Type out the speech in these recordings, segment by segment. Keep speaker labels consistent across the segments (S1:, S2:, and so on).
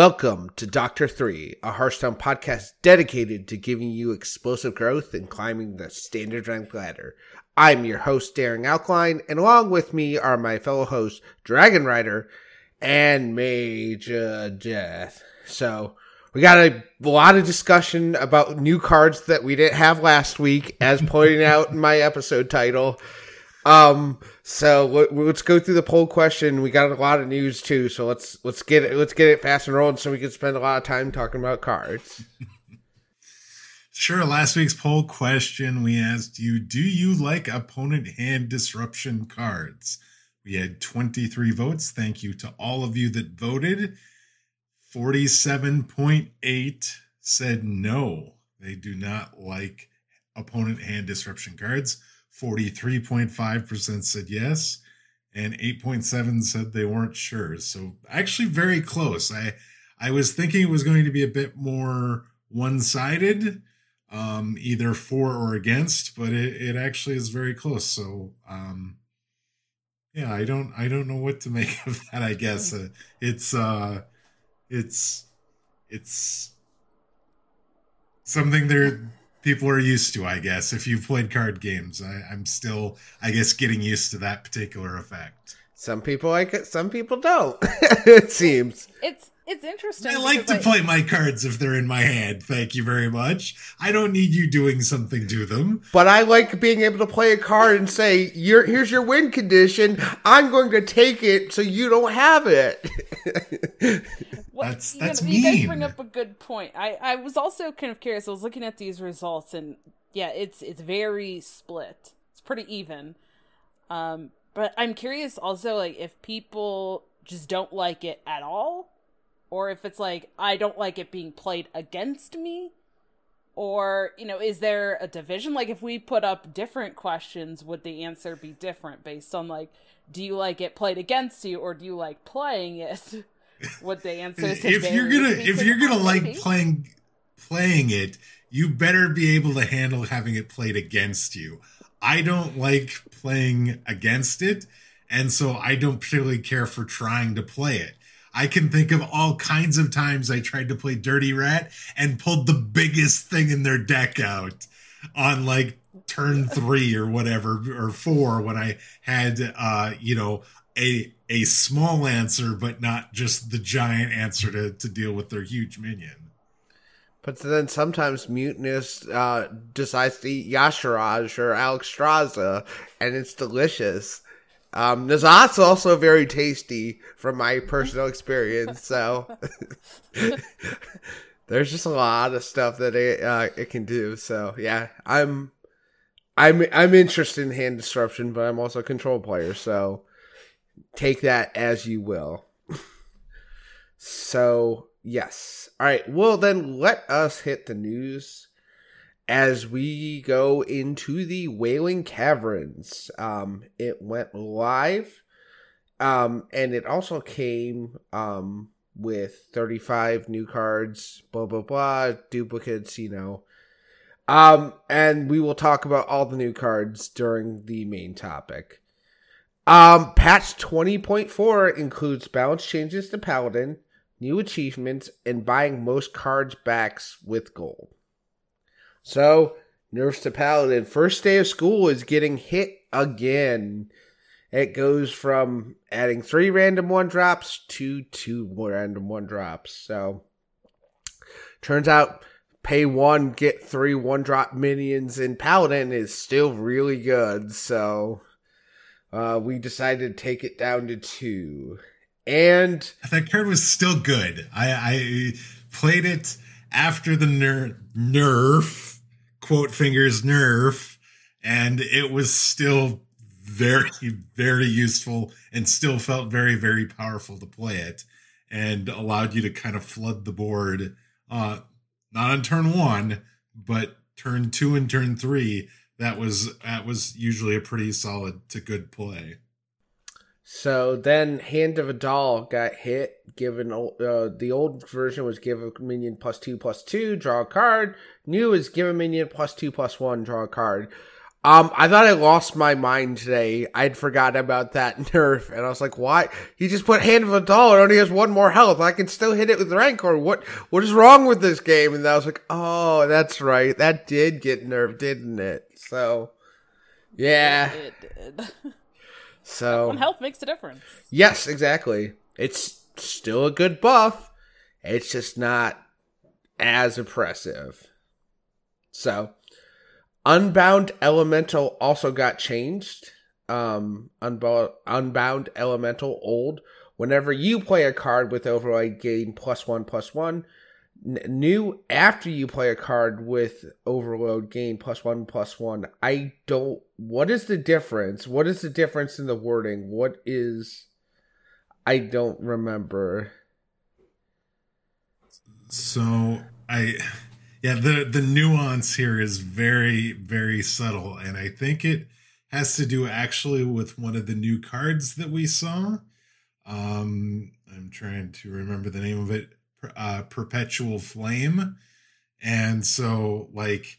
S1: Welcome to Doctor 3, a Hearthstone podcast dedicated to giving you explosive growth and climbing the standard rank ladder. I'm your host, Daring Alkaline, and along with me are my fellow hosts, Dragon Rider and Major Death. So, we got a lot of discussion about new cards that we didn't have last week, as pointed out in my episode title. Um, so let's go through the poll question. We got a lot of news too, so let's let's get it let's get it fast and rolling so we can spend a lot of time talking about cards.
S2: Sure. Last week's poll question, we asked you, do you like opponent hand disruption cards? We had 23 votes. Thank you to all of you that voted. 47.8 said no, they do not like opponent hand disruption cards. 43.5% said yes, and 8.7 said they weren't sure. So actually very close. I I was thinking it was going to be a bit more one-sided, um, either for or against, but it, it actually is very close. So um, yeah, I don't I don't know what to make of that. I guess uh, it's uh, it's it's something they're people are used to, I guess. If you've played card games, I, I'm still, I guess, getting used to that particular effect.
S1: Some people like it, some people don't. it seems
S3: it's it's interesting.
S2: I like to play my cards if they're in my hand. Thank you very much. I don't need you doing something to them.
S1: But I like being able to play a card and say, "You're here's your win condition. I'm going to take it, so you don't have it."
S2: well, that's that's
S3: you
S2: know, mean.
S3: You guys bring up a good point. I I was also kind of curious. I was looking at these results, and yeah, it's it's very split. It's pretty even. Um, but I'm curious also, like if people just don't like it at all or if it's like I don't like it being played against me? Or you know is there a division? Like if we put up different questions would the answer be different based on like do you like it played against you or do you like playing it? Would the answer is
S2: if you're gonna if you're gonna like playing playing it you better be able to handle having it played against you. I don't like playing against it and so i don't particularly care for trying to play it I can think of all kinds of times I tried to play Dirty Rat and pulled the biggest thing in their deck out on like turn three or whatever or four when I had uh you know a a small answer but not just the giant answer to to deal with their huge minion.
S1: But then sometimes Mutanus uh, decides to eat Y'Shaarj or Alexstrasza, and it's delicious. Um, N'Zoth's also very tasty from my personal experience. So there's just a lot of stuff that it uh, it can do. So yeah, I'm I'm I'm interested in hand disruption, but I'm also a control player. So take that as you will. so yes, all right. Well then, let us hit the news as we go into the Wailing Caverns. Um, it went live, um, and it also came um, with 35 new cards, blah, blah, blah, duplicates, you know. Um, and we will talk about all the new cards during the main topic. Um, patch 20.4 includes balance changes to Paladin, new achievements, and buying most cards backs with gold. So, nerfs to Paladin. First day of school is getting hit again. It goes from adding three random one drops to two more random one drops. So, turns out pay one, get three one drop minions in Paladin is still really good. So, uh, we decided to take it down to two. And
S2: that card was still good. I, I played it after the ner- nerf, quote fingers nerf, and it was still very, very useful and still felt very, very powerful to play it and allowed you to kind of flood the board, uh, not on turn one, but turn two and turn three. That was that was usually a pretty solid to good play.
S1: So then, Hand of A'dal got hit. Given uh, the old version was give a minion plus two plus two, draw a card. New is give a minion plus two plus one, draw a card. Um, I thought I lost my mind today. I'd forgotten about that nerf, and I was like, "Why? He just put Hand of A'dal, only has one more health. I can still hit it with Rancor. What? What is wrong with this game?" And I was like, "Oh, that's right. That did get nerfed, didn't it?" So, yeah.
S3: It did.
S1: So
S3: One health makes a difference.
S1: yes, exactly. It's still a good buff. It's just not as impressive. So, Unbound Elemental also got changed. Um, Unbound, Unbound Elemental old. Whenever you play a card with Overload, gain plus one plus one. New after you play a card with Overload, gain plus one plus one. I don't. What is the difference? What is the difference in the wording? What is? I don't remember.
S2: So I yeah, the the nuance here is very very subtle and I think it has to do actually with one of the new cards that we saw. Um I'm trying to remember the name of it. Uh Perpetual Flame. And so like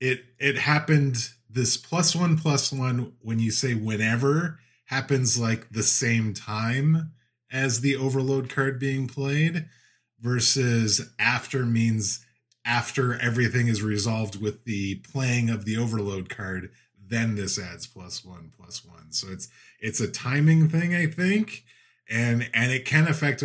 S2: it it happened this plus 1 plus 1 when you say whenever happens like the same time as the overload card being played versus after means after everything is resolved with the playing of the overload card then this adds plus one plus one so it's it's a timing thing i think and and it can affect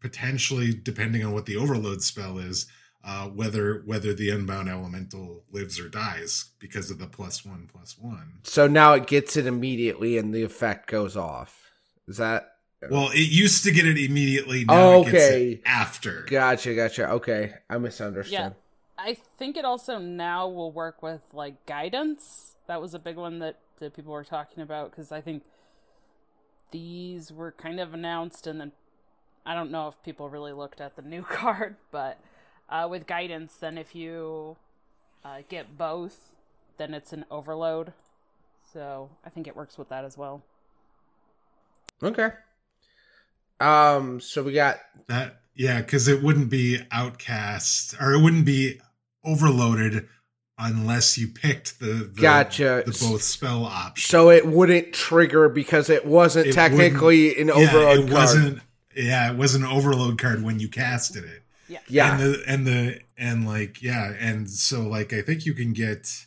S2: potentially depending on what the overload spell is uh, whether whether the unbound elemental lives or dies because of the plus one plus one
S1: So now it gets it immediately, and the effect goes off. Is that
S2: well it used to get it immediately now it gets
S1: Okay.
S2: it after
S1: gotcha? Gotcha. Okay, I misunderstood.
S3: Yeah. I think it also now will work with like guidance. That was a big one that, that people were talking about because I think these were kind of announced and then I don't know if people really looked at the new card, but uh, with guidance, then if you uh, get both, then it's an overload. So I think it works with that as well.
S1: Okay. Um. So we got
S2: That yeah, because it wouldn't be outcast or it wouldn't be overloaded unless you picked the, the
S1: Gotcha.
S2: the both spell option.
S1: so it wouldn't trigger because it wasn't
S2: It
S1: technically an
S2: yeah,
S1: overload
S2: it
S1: card.
S2: wasn't. Yeah, it was an overload card when you casted it.
S3: Yeah.
S1: Yeah.
S2: and the and the and like yeah, and so like I think you can get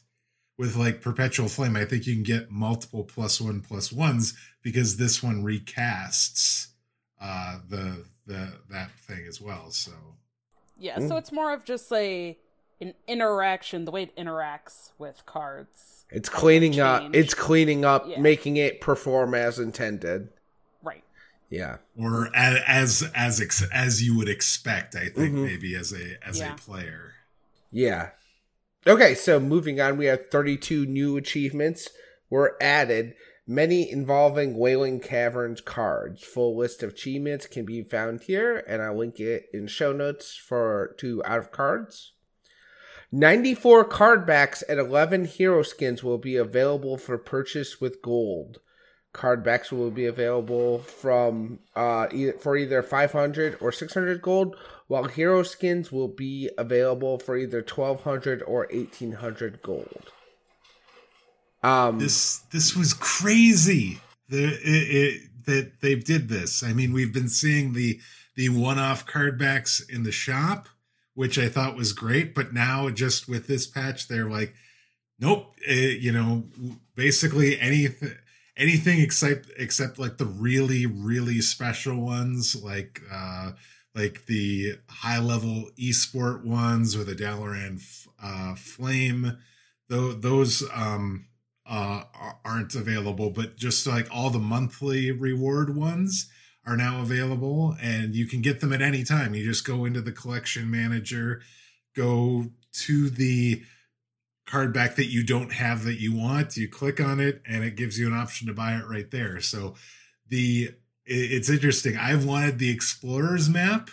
S2: with like perpetual flame. I think you can get multiple plus one plus ones because this one recasts uh the the that thing as well. So
S3: Yeah,
S1: Mm.
S3: so it's more of just a an interaction, the way it interacts with cards.
S1: it's cleaning up. It's cleaning up,
S3: Yeah.
S1: making it perform as intended.
S3: Right.
S1: Yeah.
S2: or as as as, as you would expect i think
S1: Mhm.
S2: maybe as a as
S3: Yeah.
S2: a player
S1: Yeah. Okay, so moving on, we have 32 new achievements were added, many involving Wailing Caverns cards. Full list of achievements can be found here, and I'll link it in show notes for to out of cards. 94 card backs and 11 hero skins will be available for purchase with gold. Card backs will be available from uh e- for either 500 or 600 gold, while hero skins will be available for either 1200 or 1800 gold. Um
S2: this this was crazy the it, it that they did this i mean we've been seeing the the one-off card backs in the shop which i thought was great but now just with this patch they're like nope eh, you know basically anything anything except except like the really really special ones like uh like the high level esport ones or the Dalaran uh flame though those um uh aren't available but just like all the monthly reward ones are now available and you can get them at any time. You just go into the collection manager go to the card back that you don't have that you want you click on it and it gives you an option to buy it right there. So the it's interesting. I've wanted the explorers map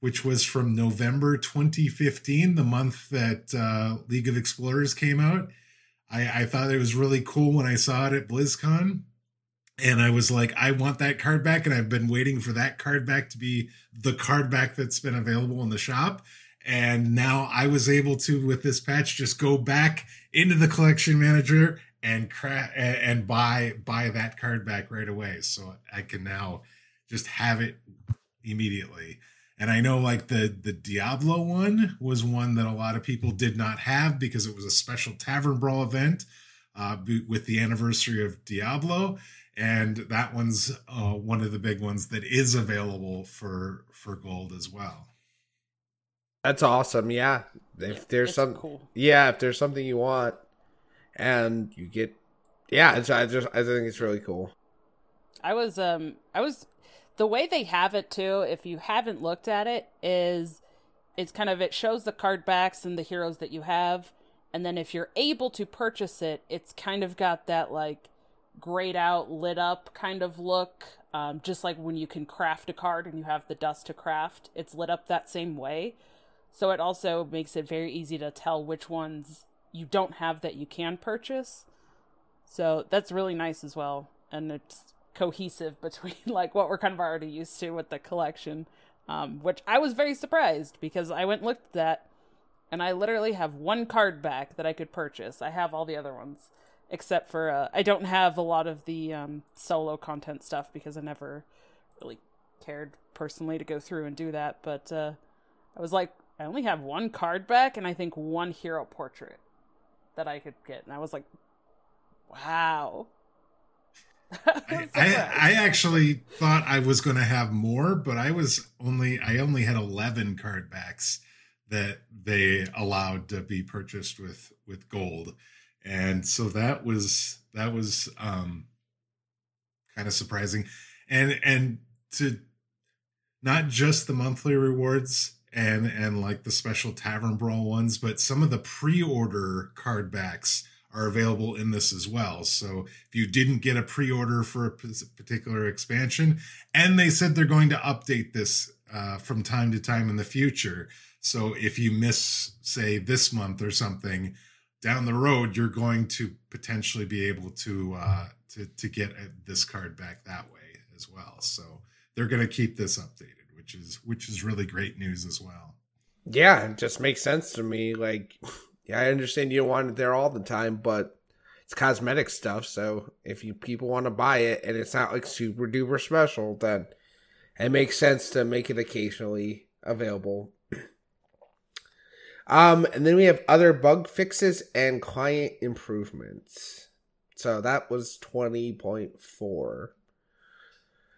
S2: which was from november 2015 the month that uh, league of explorers came out. I, I thought it was really cool when i saw it at blizzcon. And i was like i want that card back and i've been waiting for that card back to be the card back that's been available in the shop And now I was able to, with this patch, just go back into the collection manager and cra- and buy buy that card back right away. So I can now just have it immediately. And I know like the the Diablo one was one that a lot of people did not have because it was a special Tavern Brawl event uh, with the anniversary of Diablo, and that one's uh, one of the big ones that is available for for gold as well.
S1: That's awesome. Yeah, if there's some, cool. yeah, if there's something you want, and you get, yeah, it's, I just I think it's really cool.
S3: I was um I was the way they have it too, if you haven't looked at it, is it's kind of it shows the card backs and the heroes that you have, and then if you're able to purchase it, it's kind of got that like grayed out, lit up kind of look. Um, just like when you can craft a card and you have the dust to craft, it's lit up that same way. So it also makes it very easy to tell which ones you don't have that you can purchase. So that's really nice as well. And it's cohesive between like what we're kind of already used to with the collection, um, which I was very surprised because I went and looked at that, and I literally have one card back that I could purchase. I have all the other ones, except for uh, I don't have a lot of the um, solo content stuff because I never really cared personally to go through and do that. But uh, I was like, I only have one card back, and I think one hero portrait that I could get, and I was like, wow.
S2: I, I, actually thought I was going to have more, but I was only I only had eleven card backs that they allowed to be purchased with with gold, and so that was that was um, kind of surprising, and and to not just the monthly rewards and and like the special tavern brawl ones, but some of the pre order card backs are available in this as well. So if you didn't get a pre-order for a particular expansion, and they said they're going to update this uh, from time to time in the future. So if you miss, say, this month or something, down the road, you're going to potentially be able to uh, to to get this card back that way as well. So they're going to keep this updated, which is which is really great news as well.
S1: Yeah, it just makes sense to me. Like yeah, I understand you don't want it there all the time, but it's cosmetic stuff. So if you people want to buy it and it's not like super duper special, then it makes sense to make it occasionally available. um, and then we have other bug fixes and client improvements. So that was twenty point four.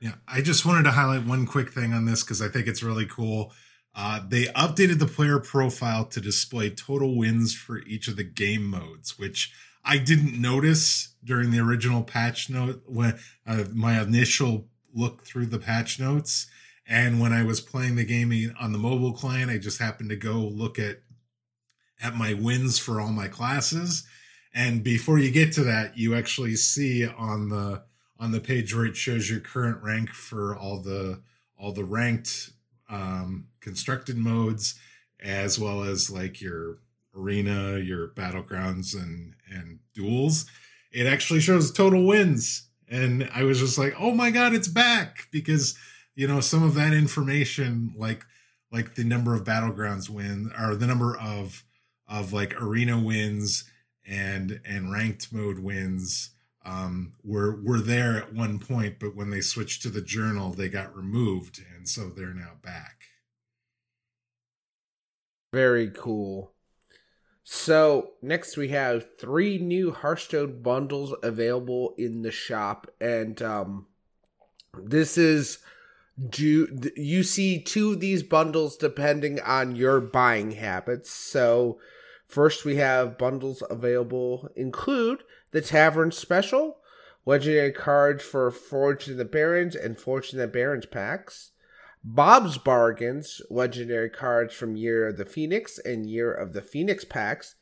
S2: Yeah, I just wanted to highlight one quick thing on this because I think it's really cool. Uh, they updated the player profile to display total wins for each of the game modes, which I didn't notice during the original patch note when uh, my initial look through the patch notes. And when I was playing the game on the mobile client, I just happened to go look at at my wins for all my classes. And before you get to that, you actually see on the on the page where it shows your current rank for all the all the ranked um, constructed modes as well as like your arena, your battlegrounds, and and duels. It actually shows total wins, and I was just like, oh my god, it's back because you know some of that information, like like the number of battlegrounds win or the number of of like arena wins and and ranked mode wins um, were were there at one point, but when they switched to the journal, they got removed, and so they're now back.
S1: Very cool. So next we have three new Hearthstone bundles available in the shop, and um, this is do you see two of these bundles depending on your buying habits. So first we have bundles available include the Tavern Special, legendary cards for in the Barrens and in the Barrens packs. Bob's Bargains, legendary cards from Year of the Phoenix and Year of the Phoenix packs,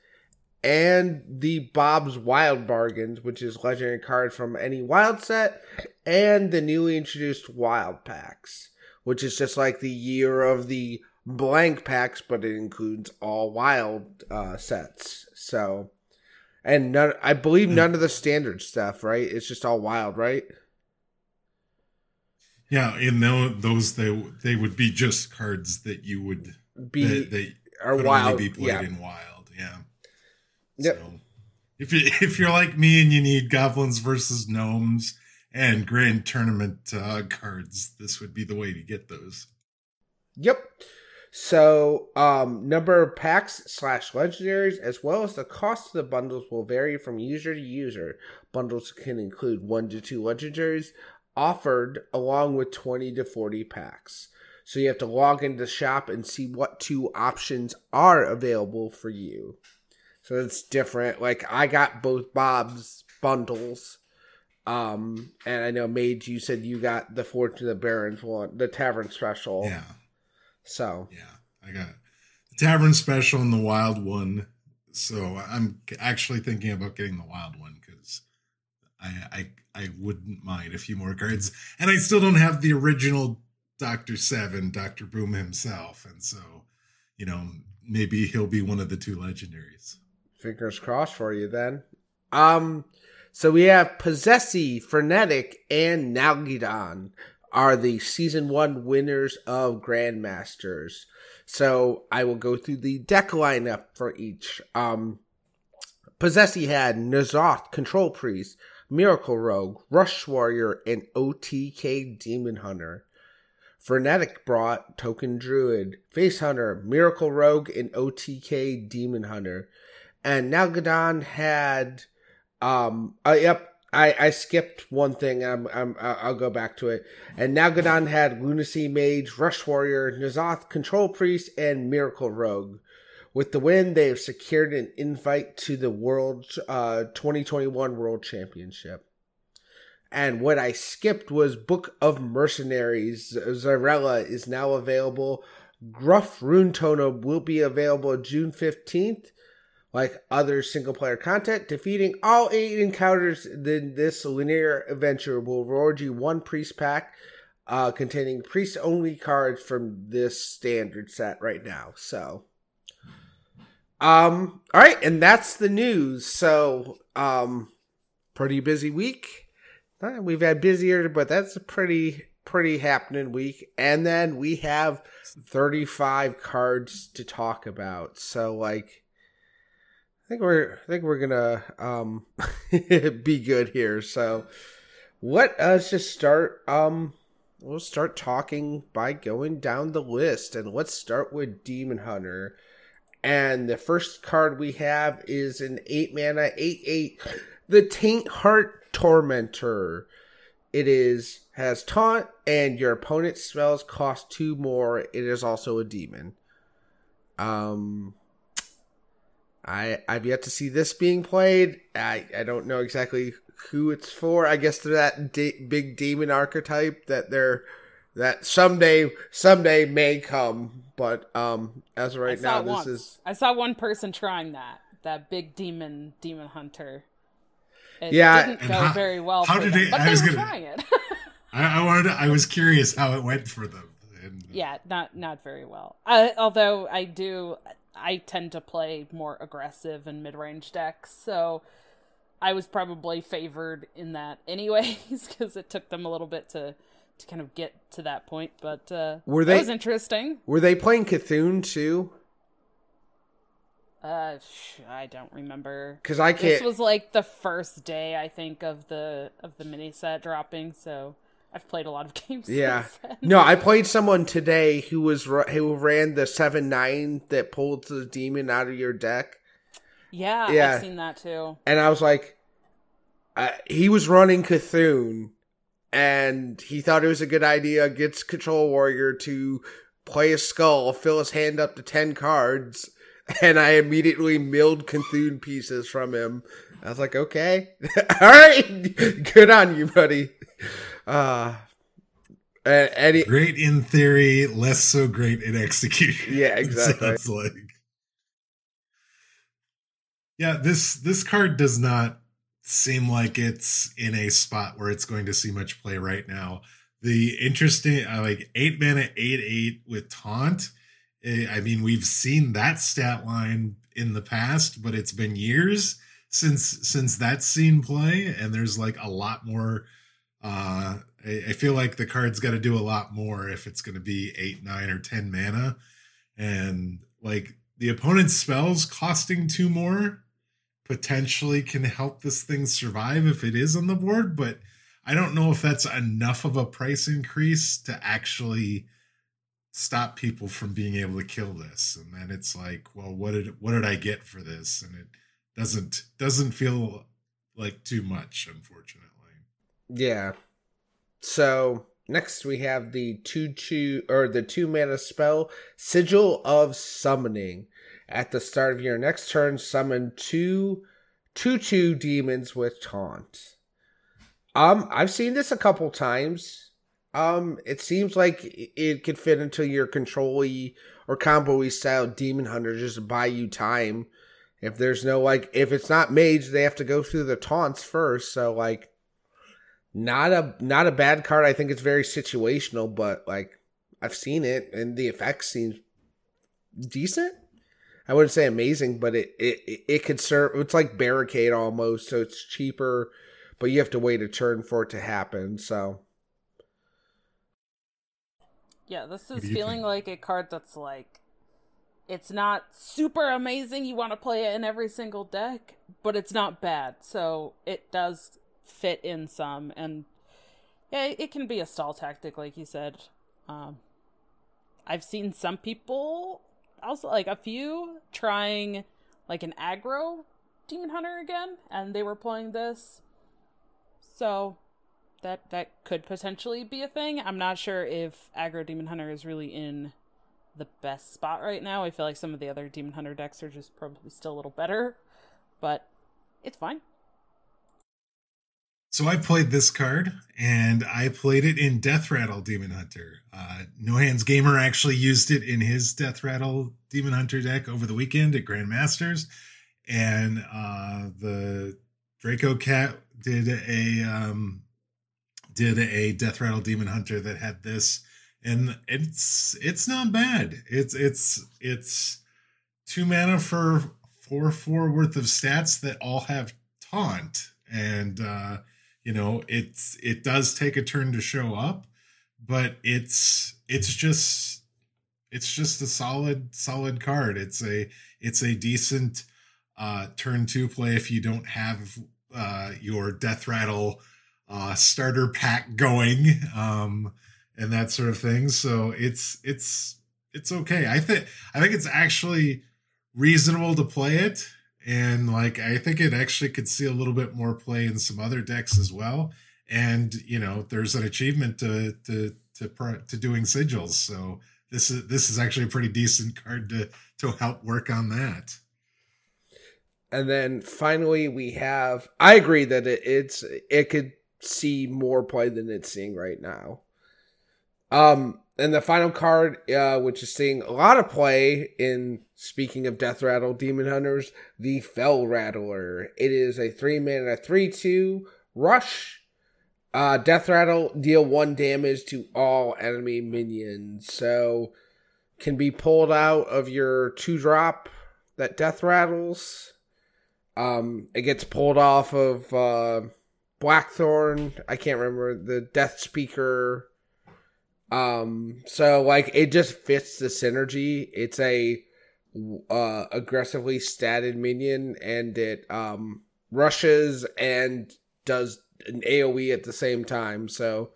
S1: and the Bob's Wild Bargains, which is legendary cards from any wild set, and the newly introduced Wild packs, which is just like the Year of the blank packs, but it includes all wild uh, sets. So, and none, I believe none of the standard stuff, right? It's just all wild, right?
S2: Yeah, in those they they would be just cards that you would
S1: be
S2: that,
S1: or
S2: could
S1: wild.
S2: only be played
S1: yeah.
S2: in wild. Yeah.
S1: Yep.
S2: So, if you if you're like me and you need goblins versus gnomes and grand tournament uh, cards, this would be the way to get those.
S1: Yep. So, um, number of packs slash legendaries, as well as the cost of the bundles, will vary from user to user. Bundles can include one to two legendaries offered along with 20 to 40 packs. So, you have to log into the shop and see what two options are available for you. So, it's different. Like, I got both Bob's bundles. Um, and I know, Mage, you said you got the Fortune of the Barrens one, the Tavern Special.
S2: Yeah.
S1: So,
S2: Yeah. I got the tavern special and the wild one. So I'm actually thinking about getting the wild one because I, I I wouldn't mind a few more cards, and I still don't have the original Doctor Seven, Doctor Boom himself, and so you know maybe he'll be one of the two legendaries.
S1: fingers crossed for you then. Um, so we have Posesi, Frenetic, and Nalguidan are the season one winners of Grandmasters. So I will go through the deck lineup for each. Um, Posesi had N'Zoth, Control Priest, Miracle Rogue, Rush Warrior, and OTK Demon Hunter. Frenetic brought Token Druid, Face Hunter, Miracle Rogue, and OTK Demon Hunter. And Nalguidan had, um, uh, yep, I, I skipped one thing. I'm, I'm, I'll go back to it. And Nalguidan had Lunacy Mage, Rush Warrior, N'Zoth, Control Priest, and Miracle Rogue. With the win, they have secured an invite to the World uh, 2021 World Championship. And what I skipped was Book of Mercenaries. Xyrella is now available. Guff Runetotem will be available June 15th. Like other single player content, defeating all eight encounters in this linear adventure will reward you one priest pack uh, containing priest only cards from this standard set right now. So, um, all right, and that's the news. So, um, pretty busy week. Uh, We've had busier, but that's a pretty pretty happening week. And then we have 35 cards to talk about. So like I think we're I think we're gonna um be good here. So let us just start um we'll start talking by going down the list and let's start with Demon Hunter. And the first card we have is an eight mana, eight eight, the Taintheart Tormentor. It is has taunt, and your opponent's spells cost two more. It is also a demon. Um, I I've yet to see this being played. I I don't know exactly who it's for. I guess to that de- big demon archetype that they're that someday someday may come. But um, as of right now, this
S3: once.
S1: is
S3: I saw one person trying that. That big demon demon hunter. It
S1: Yeah,
S3: didn't go
S2: how-
S3: very well
S2: how
S3: for
S2: did
S3: them,
S2: it-
S3: but
S2: I
S3: they
S2: was
S3: were
S2: gonna-
S3: trying it.
S2: I, I wanted. To, I was curious how it went for them. And
S3: yeah, not not very well. I, although I do, I tend to play more aggressive and mid range decks, so I was probably favored in that anyways because it took them a little bit to to kind of get to that point. But uh,
S1: Were they-
S3: was interesting.
S1: were they playing C'Thun too?
S3: Uh, I don't remember.
S1: Because I can't.
S3: This was like the first day I think of the of the mini set dropping, so I've played a lot of games.
S1: Yeah.
S3: since then.
S1: No, I played someone today who was who ran the seven nine that pulled the demon out of your deck,
S3: yeah,
S1: Yeah.
S3: I've seen that too.
S1: and I was like, uh, he was running C'Thun, and he thought it was a good idea against Control Warrior to play a skull, fill his hand up to ten cards, and I immediately milled C'Thun pieces from him. I was like, okay, all right, good on you, buddy. Uh, Eddie,
S2: great in theory, less so great in execution.
S1: Yeah, exactly.
S2: Sounds like. Yeah, this this card does not seem like it's in a spot where it's going to see much play right now. The interesting, uh, like eight mana, eight eight with taunt. eh, I mean, we've seen that stat line in the past, but it's been years since since that's seen play, and there's like a lot more. Uh, I, I feel like the card's got to do a lot more if it's going to be eight, nine, or ten mana, and like the opponent's spells costing two more potentially can help this thing survive if it is on the board, but I don't know if that's enough of a price increase to actually stop people from being able to kill this. And then it's like, well, what did what did I get for this? And it doesn't doesn't feel like too much, unfortunately.
S1: Yeah. So next we have the two two or the two mana spell Sigil of Summoning. At the start of your next turn, summon two two two demons with taunt. Um, I've seen this a couple times. Um, it seems like it could fit into your control or combo style demon hunter just to buy you time. If there's no like, if it's not mage, they have to go through the taunts first. So like, not a not a bad card. I think it's very situational, but like I've seen it and the effects seem decent. I wouldn't say amazing, but it it it could serve. It's like barricade almost, so it's cheaper, but you have to wait a turn for it to happen. So
S3: yeah, this is feeling think? like a card that's like it's not super amazing. You want to play it in every single deck, but it's not bad. So it does fit in some, and yeah, it can be a stall tactic, like you said. Um, I've seen some people also like a few trying like an aggro demon hunter again and they were playing this. So that that could potentially be a thing. I'm not sure if aggro demon hunter is really in the best spot right now. I feel like some of the other demon hunter decks are just probably still a little better but it's fine
S2: so I played this card, and I played it in Death Rattle Demon Hunter. Uh, NoHandsGamer actually used it in his Death Rattle Demon Hunter deck over the weekend at Grandmasters, and uh, the Draco Cat did a um, did a Death Rattle Demon Hunter that had this, and it's it's not bad. It's it's it's two mana for four four worth of stats that all have taunt and. uh you know it's it does take a turn to show up but it's it's just it's just a solid solid card. It's a it's a decent uh turn two play if you don't have uh your death rattle uh starter pack going um and that sort of thing. So it's it's it's okay. I think i think it's actually reasonable to play it and like I think it actually could see a little bit more play in some other decks as well. And you know, there's an achievement to to to to doing sigils, so this is this is actually a pretty decent card to to help work on that.
S1: And then finally, we have. I agree that it, it's it could see more play than it's seeing right now. Um, and the final card, uh, which is seeing a lot of play in speaking of Death Rattle Demon Hunters, the Felrattler. It is a three mana, three two rush. Uh, Death Rattle deal one damage to all enemy minions, so can be pulled out of your two drop that Death Rattles. Um, it gets pulled off of uh, Blackthorn. I can't remember the Death Speaker um, so like it just fits the synergy. It's a uh aggressively statted minion and it um rushes and does an AoE at the same time. So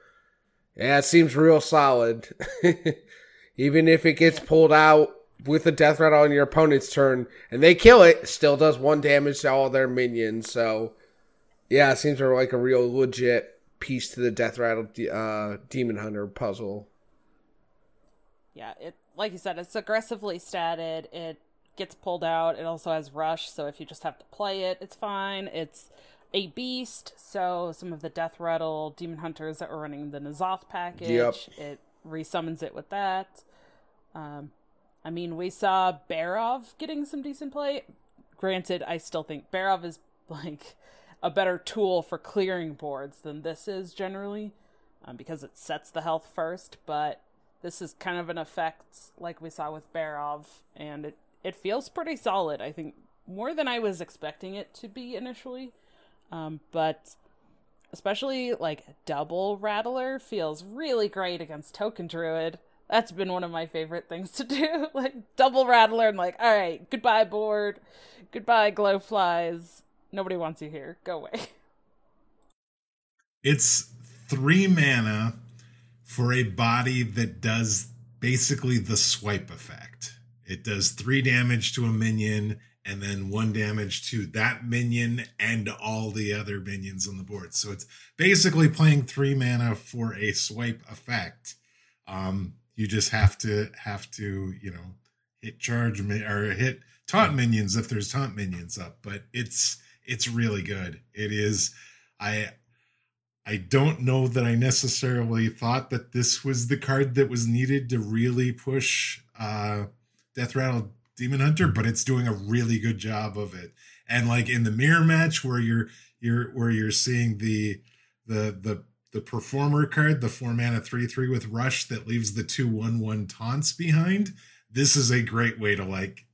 S1: yeah, it seems real solid. Even if it gets pulled out with a death rattle on your opponent's turn and they kill it, still does one damage to all their minions. So yeah, it seems like a real legit piece to the Death Rattle uh, Demon Hunter puzzle.
S3: Yeah, it like you said, it's aggressively statted. It gets pulled out. It also has rush, so if you just have to play it, it's fine. It's a beast, so some of the Death Rattle Demon Hunters that were running the N'Zoth package, yep. it resummons it with that. Um, I mean, we saw Barov getting some decent play. Granted, I still think Barov is like a better tool for clearing boards than this is generally, um, because it sets the health first. But this is kind of an effect like we saw with Barov, and it it feels pretty solid. I think more than I was expecting it to be initially, um, but especially like double rattler feels really great against token druid That's been one of my favorite things to do. like double rattler and like, all right, goodbye board, goodbye glow flies. Nobody wants you here. Go away.
S2: It's three mana for a body that does basically the swipe effect. It does three damage to a minion and then one damage to that minion and all the other minions on the board. So it's basically playing three mana for a swipe effect. Um, you just have to have to you know hit charge or hit taunt minions if there's taunt minions up. But it's it's really good. It is. I I don't know that I necessarily thought that this was the card that was needed to really push uh, Death Rattle Demon Hunter, but it's doing a really good job of it. And like in the mirror match where you're you're where you're seeing the the the the performer card, the four mana three three with rush that leaves the two one one taunts behind. This is a great way to like,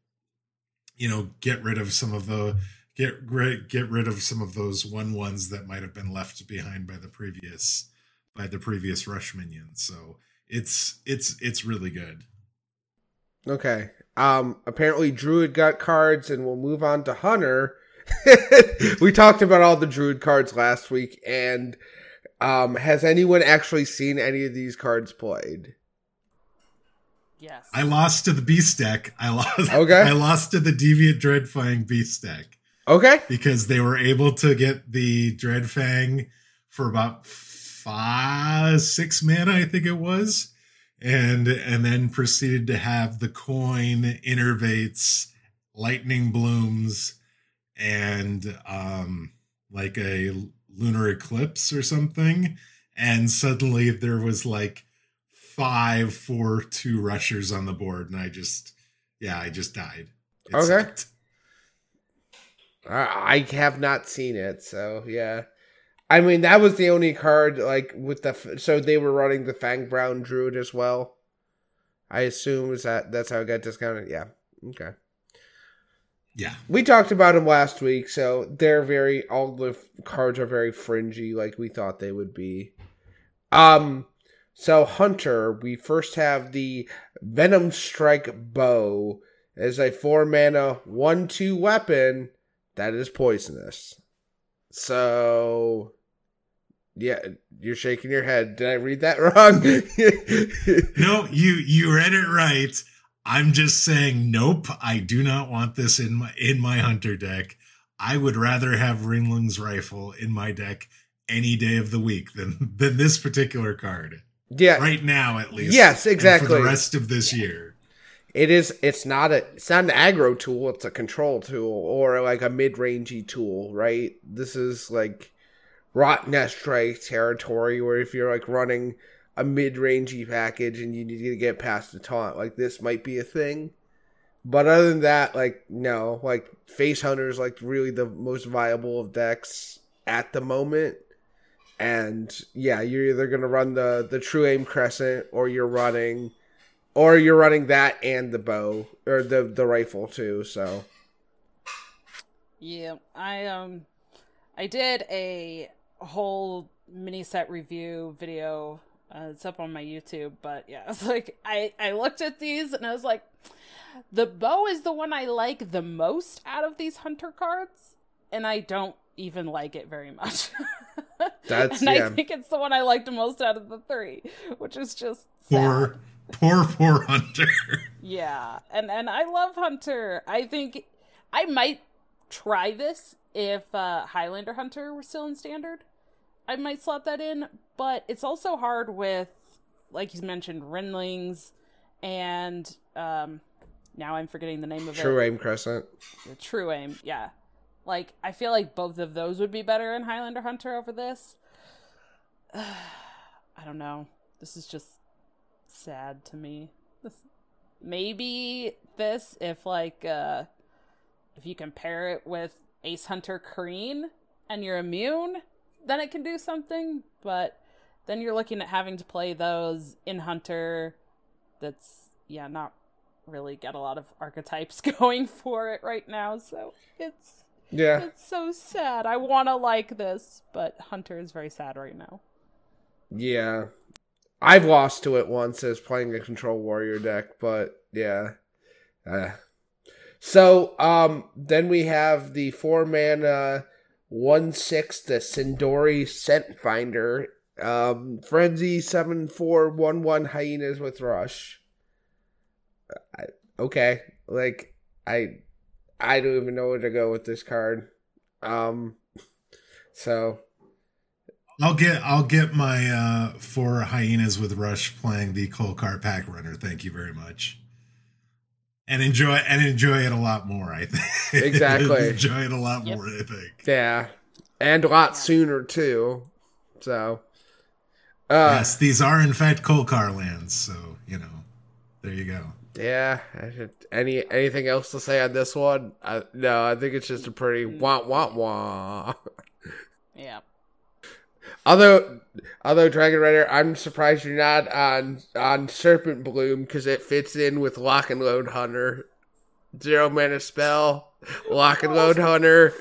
S2: you know, get rid of some of the get get rid of some of those one ones that might have been left behind by the previous by the previous rush minion. So it's it's it's really good.
S1: Okay. Um apparently Druid got cards and we'll move on to Hunter. we talked about all the Druid cards last week and um has anyone actually seen any of these cards played?
S3: Yes.
S2: I lost to the beast deck. I lost
S1: Okay.
S2: I lost to the Deviate Dreadfang beast deck.
S1: Okay.
S2: Because they were able to get the Dreadfang for about five, six mana, I think it was and and then proceeded to have the coin innervates lightning blooms and um like a lunar eclipse or something and suddenly there was like five four two rushers on the board and i just yeah i just died
S1: it okay sucked. I have not seen it so yeah I mean, that was the only card like with the so they were running the Fangbound Druid as well. I assume is that that's how it got discounted. Yeah. Okay.
S2: Yeah.
S1: We talked about them last week, so they're very all the cards are very fringy, like we thought they would be. Um. So Hunter, we first have the Venom Strike Bow as a four mana one two weapon that is poisonous. So yeah, you're shaking your head. Did I read that wrong?
S2: no, you you read it right. I'm just saying, nope. I do not want this in my in my hunter deck. I would rather have Rinling's rifle in my deck any day of the week than than this particular card.
S1: Yeah,
S2: right now at least.
S1: Yes, exactly.
S2: for the rest of this year,
S1: it is. It's not a. It's not an aggro tool. It's a control tool or like a mid rangey tool, right? This is like rot nest strike territory where if you're like running a mid-rangey package and you need to get past the taunt like this might be a thing but other than that like no like face hunter is like really the most viable of decks at the moment and yeah you're either going to run the the true aim crescent or you're running or you're running that and the bow or the the rifle too so
S3: yeah i um i did a whole mini set review video. Uh, it's up on my YouTube, but yeah, it's like I I looked at these and I was like, the bow is the one I like the most out of these hunter cards, and I don't even like it very much.
S1: That's
S3: and
S1: yeah.
S3: I think it's the one I liked the most out of the three, which is just
S2: poor, poor, poor hunter.
S3: yeah, and and I love hunter. I think I might try this if uh, Highlander Hunter were still in standard. I might slot that in, but it's also hard with, like you mentioned, Rinlings, and um, now I'm forgetting the name of
S1: True
S3: it.
S1: True Aim Crescent.
S3: The True Aim, yeah. Like I feel like both of those would be better in Highlander Hunter over this. I don't know. This is just sad to me. This, maybe this if like uh if you compare it with Ace Hunter Kreen and you're immune, then it can do something. But then you're looking at having to play those in Hunter. That's yeah, not really get a lot of archetypes going for it right now. So it's
S1: yeah,
S3: it's so sad. I want to like this, but Hunter is very sad right now.
S1: Yeah. I've lost to it once as playing a control warrior deck, but yeah. Uh, so um then we have the four mana one six the Sindori Scent Finder. Um Frenzy seven four one one hyenas with rush. I, okay. Like I I don't even know where to go with this card. Um so
S2: I'll get I'll get my uh four hyenas with rush playing the Kolkar pack runner. Thank you very much. And enjoy and enjoy it a lot more, I think.
S1: Exactly.
S2: enjoy it a lot
S3: Yep.
S2: more, I think.
S1: Yeah. And a lot sooner too. So uh
S2: yes, these are in fact Kolkar lands, so you know. There you go.
S1: yeah, any anything else to say on this one? Uh, no, I think it's just a pretty wah wah wah.
S3: Yeah.
S1: Although although Dragon Rider, I'm surprised you're not on on Serpentbloom because it fits in with Lock and Load Hunter. Zero mana spell, Lock and Load Hunter.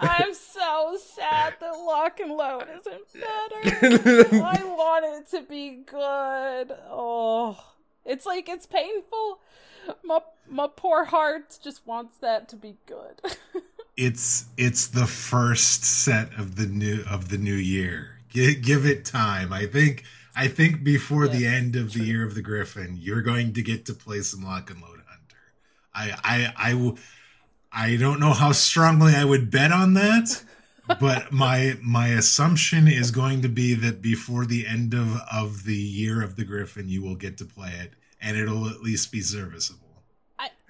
S3: I'm so sad that lock and load isn't better. I want it to be good. Oh, it's like it's painful. My my poor heart just wants that to be good.
S2: It's it's the first set of the new of the new year. Give, give it time. I think I think before the end of
S3: true.
S2: the year of the Griffin, you're going to get to play some Lock and Load Hunter. I I I will. I don't know how strongly I would bet on that, but my my assumption is going to be that before the end of of the year of the Griffin, you will get to play it, and it'll at least be serviceable.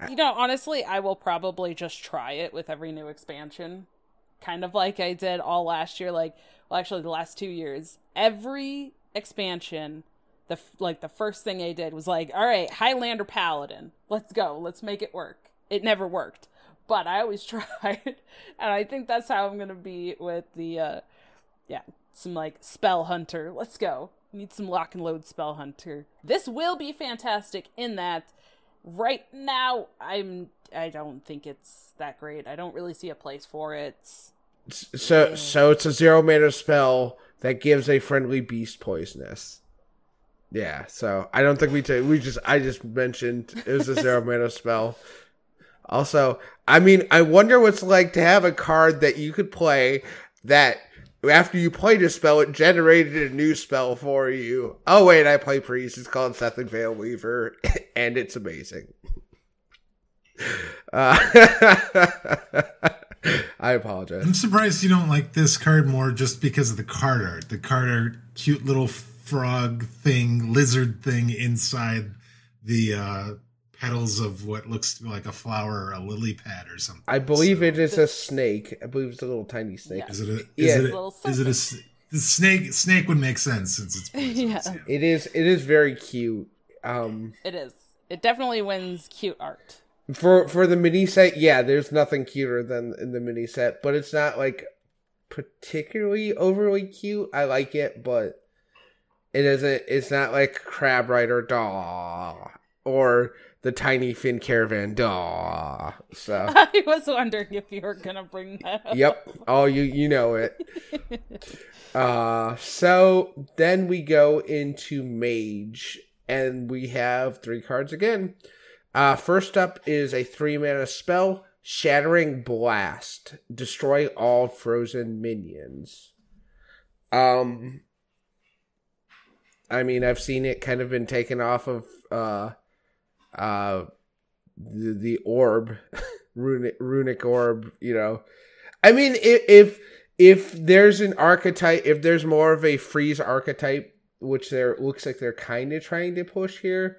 S3: You know, honestly, I will probably just try it with every new expansion, kind of like I did all last year. Like, well, actually, the last two years, every expansion, the like the first thing I did was like, all right, Highlander Paladin, let's go, let's make it work. It never worked, but I always tried, and I think that's how I'm gonna be with the, uh yeah, some like spell hunter. Let's go. Need some lock and load spell hunter. This will be fantastic in that right now i'm i don't think it's that great i don't really see a place for it
S1: So so it's a zero mana spell that gives a friendly beast poisonous. Yeah, so I don't think we ta- we just I just mentioned it was a zero mana spell. Also, I mean, I wonder what's like to have a card that you could play that after you played a spell, it generated a new spell for you. Oh wait, I play priest. It's called Sethekk Veilweaver, and it's amazing. Uh, I apologize.
S2: I'm surprised you don't like this card more just because of the card art. The card art, cute little frog thing, lizard thing inside the uh, petals of what looks to be like a flower or a lily pad or something.
S1: I believe
S2: So-
S1: it is a snake. I believe it's a little tiny snake.
S3: Yeah.
S2: Is it a? Is
S1: Yeah.
S2: it
S3: Little
S2: a, is it a? s- The snake snake would make sense since it's
S3: yeah.
S2: yeah.
S1: It is it is very cute. Um,
S3: it is it definitely wins cute art
S1: for for the mini set, yeah, there's nothing cuter than in the mini set, but it's not like particularly overly cute. I like it, but it isn't. It's not like Crabrider doll or the Tinyfin Caravan Daw. So.
S3: i was wondering if you were gonna bring that up
S1: Yep. Oh, you you know it. Uh so then we go into Mage and we have three cards again. Uh first up is a 3 mana spell, Shattering Blast. Destroy all frozen minions. Um I mean, I've seen it kind of been taken off of uh uh the, the orb runic runic orb, you know. I mean, if, if if there's an archetype, if there's more of a freeze archetype, which there looks like they're kind of trying to push here,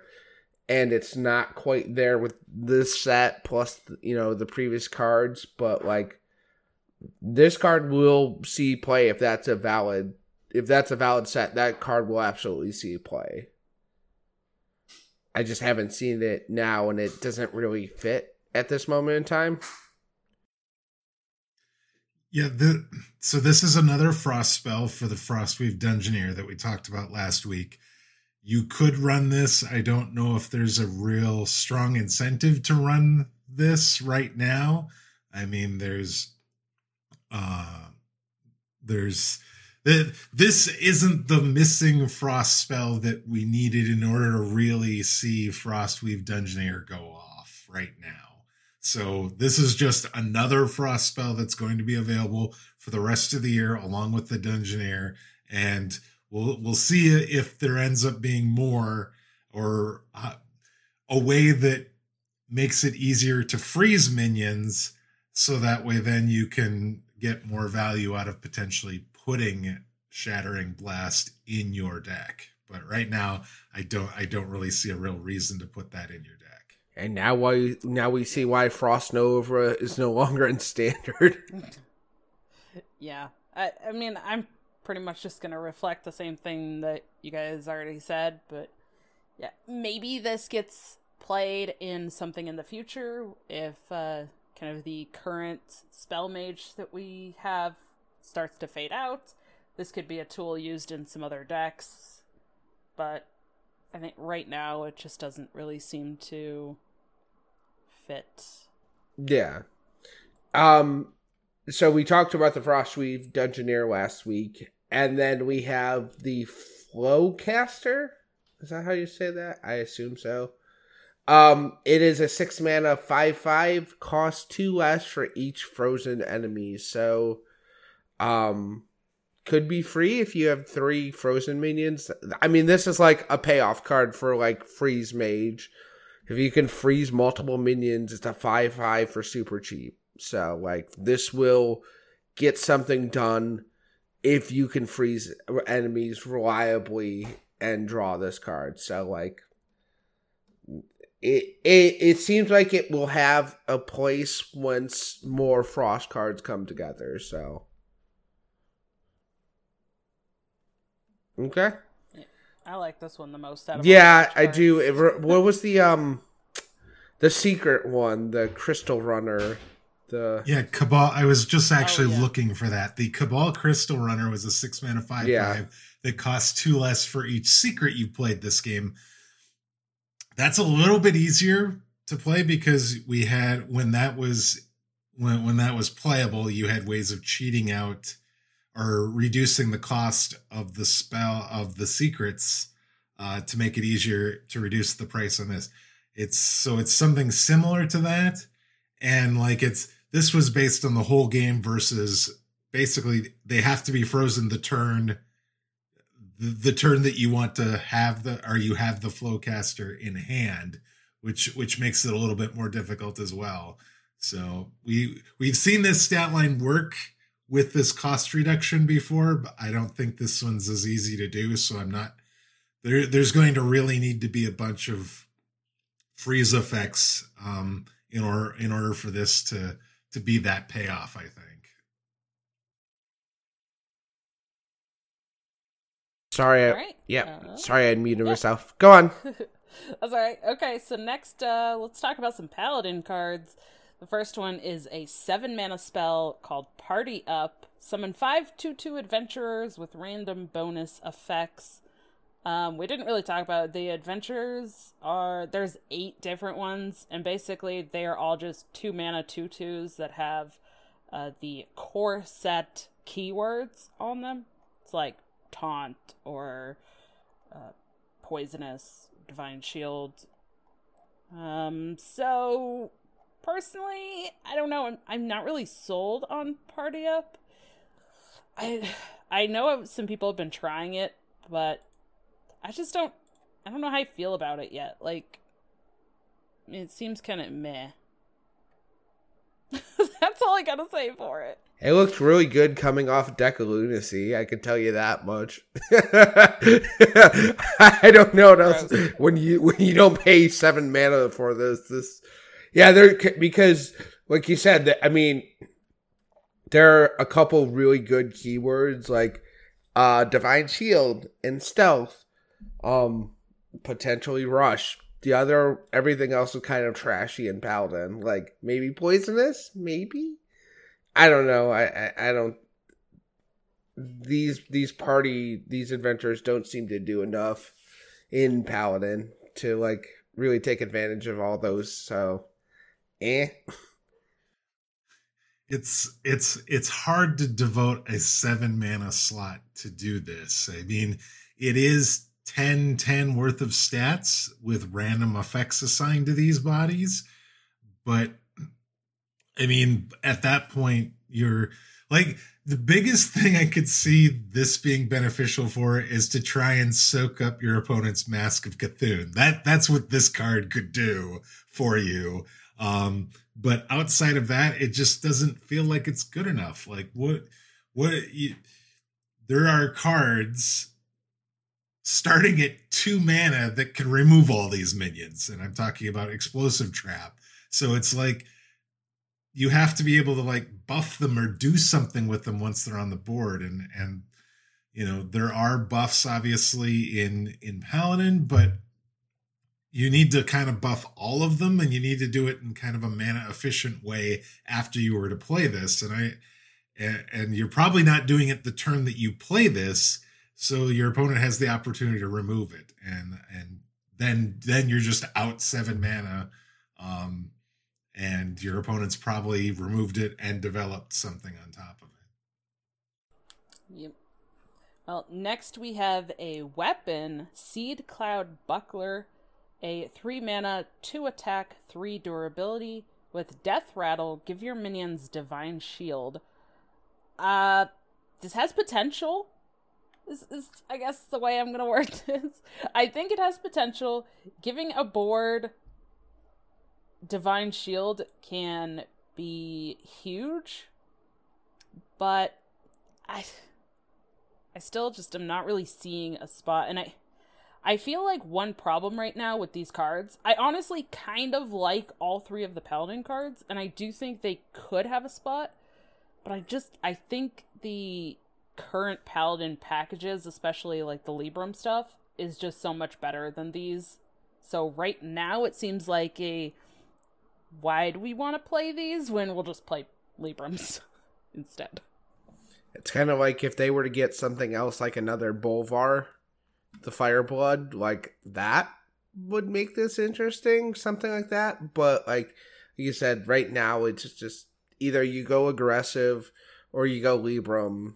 S1: and it's not quite there with this set plus you know the previous cards, but like this card will see play if that's a valid if that's a valid set. That card will absolutely see play. I just haven't seen it now, and it doesn't really fit at this moment in time.
S2: Yeah, the so this is another frost spell for the Frostweave Dungeoneer that we talked about last week. You could run this. I don't know if there's a real strong incentive to run this right now. I mean, there's uh there's this isn't the missing frost spell that we needed in order to really see Frostweave Dungeoneer go off right now. So this is just another frost spell that's going to be available for the rest of the year along with the Dungeoneer and we'll we'll see if there ends up being more or uh, a way that makes it easier to freeze minions so that way then you can get more value out of potentially putting shattering blast in your deck. But right now i don't i don't really see a real reason to put that in your deck.
S1: And now why now we see why frost nova is no longer in standard.
S3: Yeah I, I mean i'm pretty much just gonna reflect the same thing that you guys already said but yeah maybe this gets played in something in the future if uh, kind of the current spell mage that we have starts to fade out. This could be a tool used in some other decks, but I think right now it just doesn't really seem to fit.
S1: Yeah. Um so we talked about the Frostweave Dungeoneer last week, and then we have the Floecaster. Is that how you say that? I assume so. Um, it is a six mana five five, cost two less for each frozen enemy. So, um, could be free if you have three frozen minions. I mean, this is like a payoff card for like freeze mage. If you can freeze multiple minions, it's a five five for super cheap. So like this will get something done if you can freeze enemies reliably and draw this card. So like it, it it seems like it will have a place once more frost cards come together so okay.
S3: I like this one the most out of
S1: yeah i do. it, what was the um the secret one the crystal runner the
S2: yeah cabal i was just actually oh, yeah. looking for that. The cabal crystal runner was a six mana five yeah. five that costs two less for each secret you played this game. That's a little bit easier to play because we had when that was when when that was playable, you had ways of cheating out or reducing the cost of the spell of the secrets uh, to make it easier to reduce the price on this. It's so it's something similar to that, and like it's this was based on the whole game versus basically they have to be frozen the turn the, turn that you want to have the or you have the Floecaster in hand which which makes it a little bit more difficult as well so we we've seen this stat line work with this cost reduction before but i don't think this one's as easy to do so i'm not there there's going to really need to be a bunch of freeze effects um in order in order for this to to be that payoff i think
S1: Sorry. I, right. Yeah. Uh, sorry, I muted yeah. myself. Go on.
S3: That's all right. Okay, so next, uh, let's talk about some paladin cards. The first one is a seven mana spell called Party Up. Summon five two two adventurers with random bonus effects. Um, we didn't really talk about it. the adventures. Are there's eight different ones, and basically they are all just two mana two twos that have uh, the core set keywords on them. It's like taunt or uh, poisonous divine shield. Um, so personally, I don't know. I'm, I'm not really sold on Party Up. I I know some people have been trying it, but I just don't. I don't know how I feel about it yet. Like, it seems kind of meh. That's all I gotta say for it.
S1: It looked really good coming off Deck of Lunacy. I can tell you that much. I don't know what else when you when you don't pay seven mana for this. This, yeah, there because like you said, I mean, there are a couple really good keywords like uh Divine Shield and Stealth, um, potentially Rush. The other everything else is kind of trashy and Paladin. Like maybe Poisonous, maybe I don't know. I, I, I don't. These these party these adventures don't seem to do enough in Paladin to like really take advantage of all those. So, eh.
S2: it's it's it's hard to devote a seven mana slot to do this. I mean, it is 10 10 worth of stats with random effects assigned to these bodies, but I mean, at that point, you're like the biggest thing I could see this being beneficial for is to try and soak up your opponent's Mask of C'Thun. That that's what this card could do for you. Um, but outside of that, it just doesn't feel like it's good enough. Like what what you, there are cards starting at two mana that can remove all these minions, and I'm talking about explosive trap. So it's like you have to be able to like buff them or do something with them once they're on the board and and you know there are buffs obviously in in paladin but you need to kind of buff all of them and you need to do it in kind of a mana efficient way after you were to play this and i and, you're probably not doing it the turn that you play this so your opponent has the opportunity to remove it and and then then you're just out seven mana um and your opponent's probably removed it and developed something on top of it.
S3: Yep. Well, next we have a weapon, Seedcloud Buckler, a 3 mana, 2 attack, 3 durability with Deathrattle, give your minions Divine Shield. Uh this has potential. This is I guess the way I'm going to word this. I think it has potential giving a board Divine Shield can be huge, but I I still just am not really seeing a spot and I I feel like one problem right now with these cards, I honestly kind of like all three of the Paladin cards, and I do think they could have a spot, but I just I think the current Paladin packages, especially like the Libram stuff, is just so much better than these. So right now it seems like a why do we want to play these when we'll just play Librams instead?
S1: It's kind of like if they were to get something else like another Bolvar, the Fireblood, like that would make this interesting, something like that. But like you said, right now it's just either you go aggressive or you go Libram,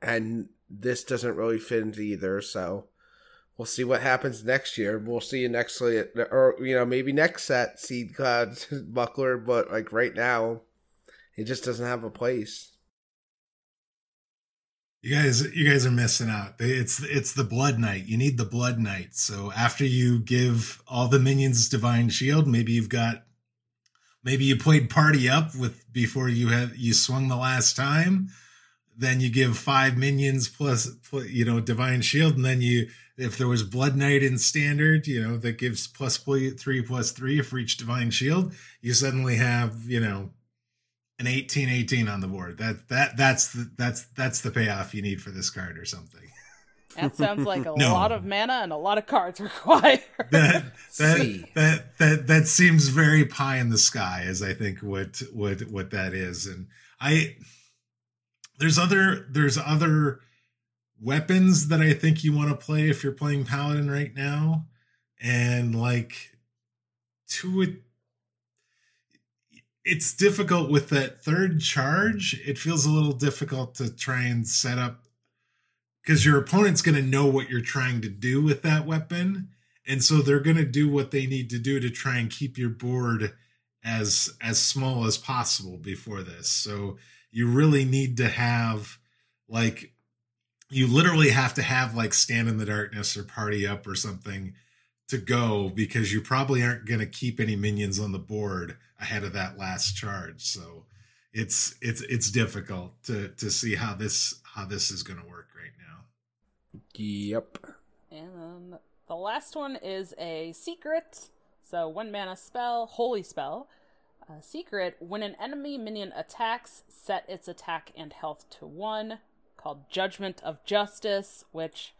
S1: and this doesn't really fit into either. So we'll see what happens next year. We'll see you next or you know maybe next set seed clouds buckler, but like right now, it just doesn't have a place.
S2: You guys, you guys are missing out. It's it's the Blood Knight. You need the Blood Knight. So after you give all the minions Divine Shield, maybe you've got, maybe you played Party Up with before you had you swung the last time. Then you give five minions plus, you know, Divine Shield, and then you if there was Blood Knight in standard, you know, that gives plus three plus three for each divine shield, you suddenly have, you know, an 18 18 on the board. That that that's the that's that's the payoff you need for this card or something.
S3: That sounds like a no. lot of mana and a lot of cards required.
S2: that, that, that that that seems very pie in the sky, as I think what what what that is. And I there's other there's other weapons that I think you want to play if you're playing Paladin right now. And like to it it's difficult with that third charge. It feels a little difficult to try and set up because your opponent's going to know what you're trying to do with that weapon. And so they're going to do what they need to do to try and keep your board as as small as possible before this. So you really need to have like you literally have to have like stand in the darkness or party up or something to go because you probably aren't going to keep any minions on the board ahead of that last charge. So it's it's it's difficult to to see how this how this is going to work right now.
S1: Yep.
S3: And then the last one is a secret. So one mana spell holy spell. A secret when an enemy minion attacks set its attack and health to one called Judgment of Justice, which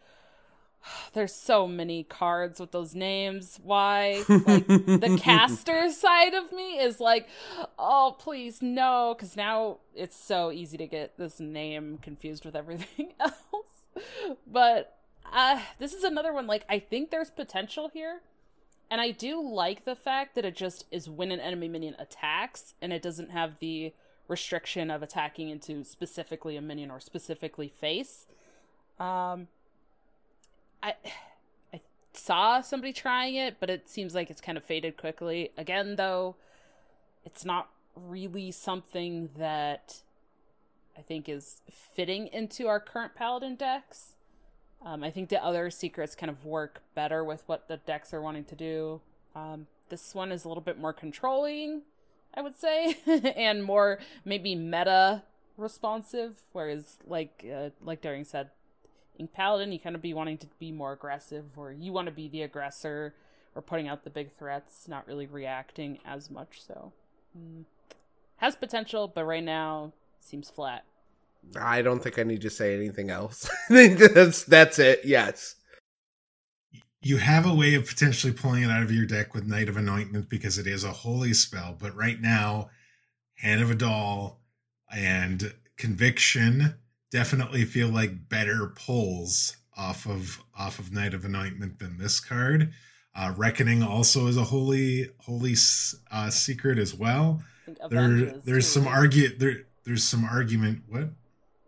S3: there's so many cards with those names. Why? Like the caster side of me is like, oh please no, because now it's so easy to get this name confused with everything else. But uh, this is another one. Like I think there's potential here, and I do like the fact that it just is when an enemy minion attacks, and it doesn't have the restriction of attacking into specifically a minion or specifically face. Um, I I saw somebody trying it, but it seems like it's kind of faded quickly. Again, though, it's not really something that I think is fitting into our current paladin decks. Um, I think the other secrets kind of work better with what the decks are wanting to do. Um, this one is a little bit more controlling, I would say, and more maybe meta responsive. Whereas, like uh, like Daring said, in Paladin, you kind of be wanting to be more aggressive, or you want to be the aggressor, or putting out the big threats, not really reacting as much. So, mm. has potential, but right now seems flat.
S1: I don't think I need to say anything else. that's that's it. Yes.
S2: You have a way of potentially pulling it out of your deck with Knight of Anointment because it is a holy spell, but right now, Hand of A'dal and Conviction definitely feel like better pulls off of off of Knight of Anointment than this card. Uh, Reckoning also is a holy holy uh, secret as well. There, there's too. some argue there. There's some argument. What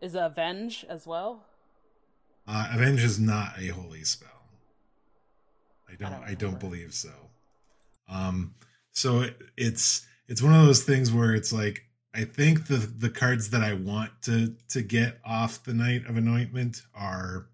S3: is avenge as well?
S2: Uh, avenge is not a holy spell. I don't. I don't, I don't believe so. Um. So it, it's it's one of those things where it's like I think the the cards that I want to to get off the Knight of Anointment are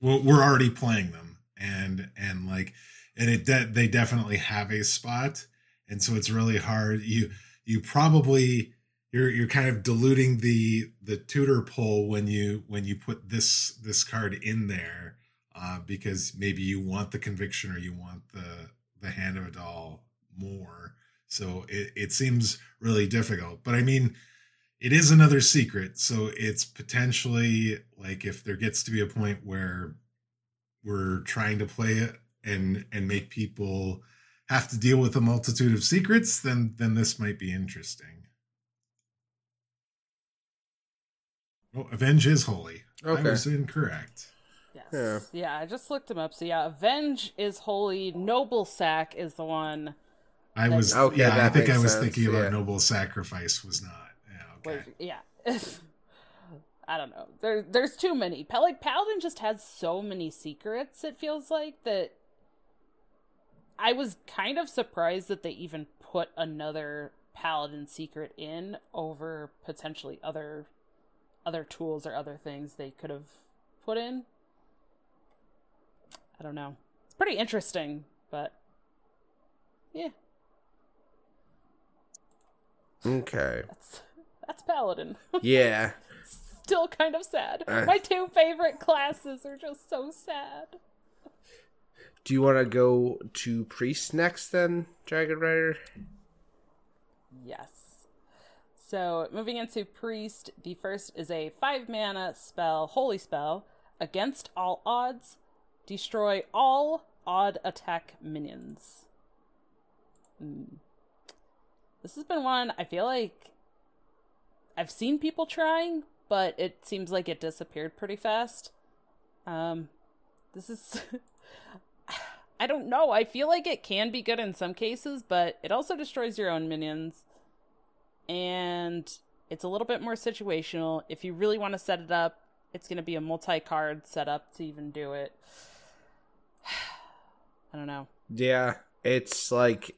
S2: well, we're already playing them, and and like and it de- they definitely have a spot, and so it's really hard. You you probably you're you're kind of diluting the the tutor pull when you when you put this this card in there uh, because maybe you want the conviction or you want the the Hand of A'dal more so it, it seems really difficult but i mean it is another secret so it's potentially like if there gets to be a point where we're trying to play it and and make people have to deal with a multitude of secrets then then this might be interesting Oh, Avenge is holy. Okay. I was incorrect.
S3: Yes. Yeah. yeah, I just looked him up. So yeah, Avenge is holy. Noble Sack is the one.
S2: I was okay. Yeah, I think I was sense. thinking about yeah. Noble Sacrifice was not. Yeah. Okay.
S3: yeah. I don't know. There, there's too many. Like Paladin just has so many secrets. It feels like that. I was kind of surprised that they even put another Paladin secret in over potentially other other tools or other things they could have put in. I don't know. It's pretty interesting, but yeah.
S1: Okay.
S3: That's that's Paladin.
S1: Yeah.
S3: Still kind of sad. Uh, My two favorite classes are just so sad.
S1: Do you want to go to Priest next then, Dragon Rider?
S3: Yes. So, moving into Priest, the first is a 5 mana spell, holy spell, against all odds, destroy all odd attack minions. Mm. This has been one I feel like I've seen people trying, but it seems like it disappeared pretty fast. Um, this is. I don't know. I feel like it can be good in some cases, but it also destroys your own minions and it's a little bit more situational. If you really want to set it up, it's going to be a multi-card setup to even do it. I don't know.
S1: Yeah, it's like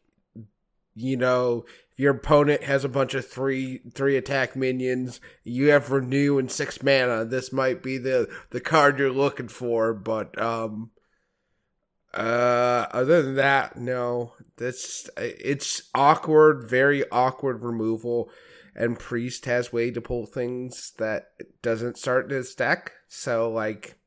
S1: you know, your opponent has a bunch of three three attack minions, you have renew and six mana. This might be the the card you're looking for, but um uh, other than that, no. That's it's awkward, very awkward removal, and Priest has way to pull things that doesn't start in his deck. So like,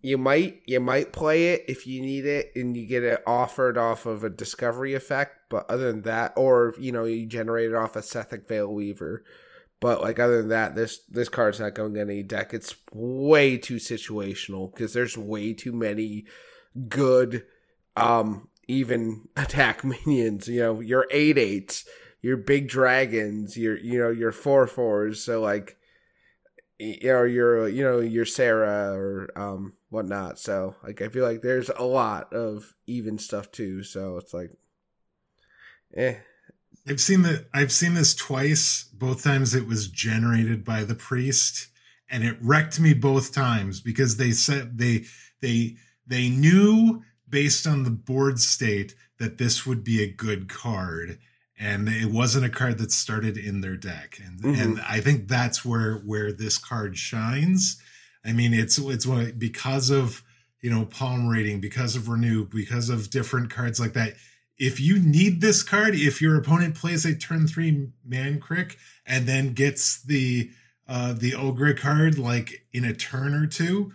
S1: you might you might play it if you need it and you get it offered off of a discovery effect. But other than that, or you know you generate it off a Sethekk Veilweaver. But like other than that, this this card's not going to any deck. It's way too situational because there's way too many good um even attack minions. You know, your eight eights, your big dragons, your you know your four fours. So like, you know your you know your Sarah or um whatnot. So like, I feel like there's a lot of even stuff too. So it's like, eh.
S2: I've seen that. I've seen this twice. Both times it was generated by the priest, and it wrecked me both times because they said they they they knew based on the board state that this would be a good card and it wasn't a card that started in their deck and mm-hmm. and i think that's where where this card shines i mean it's it's what because of you know palm reading because of renew because of different cards like that if you need this card if your opponent plays a turn three Mankrik and then gets the uh the ogre card like in a turn or two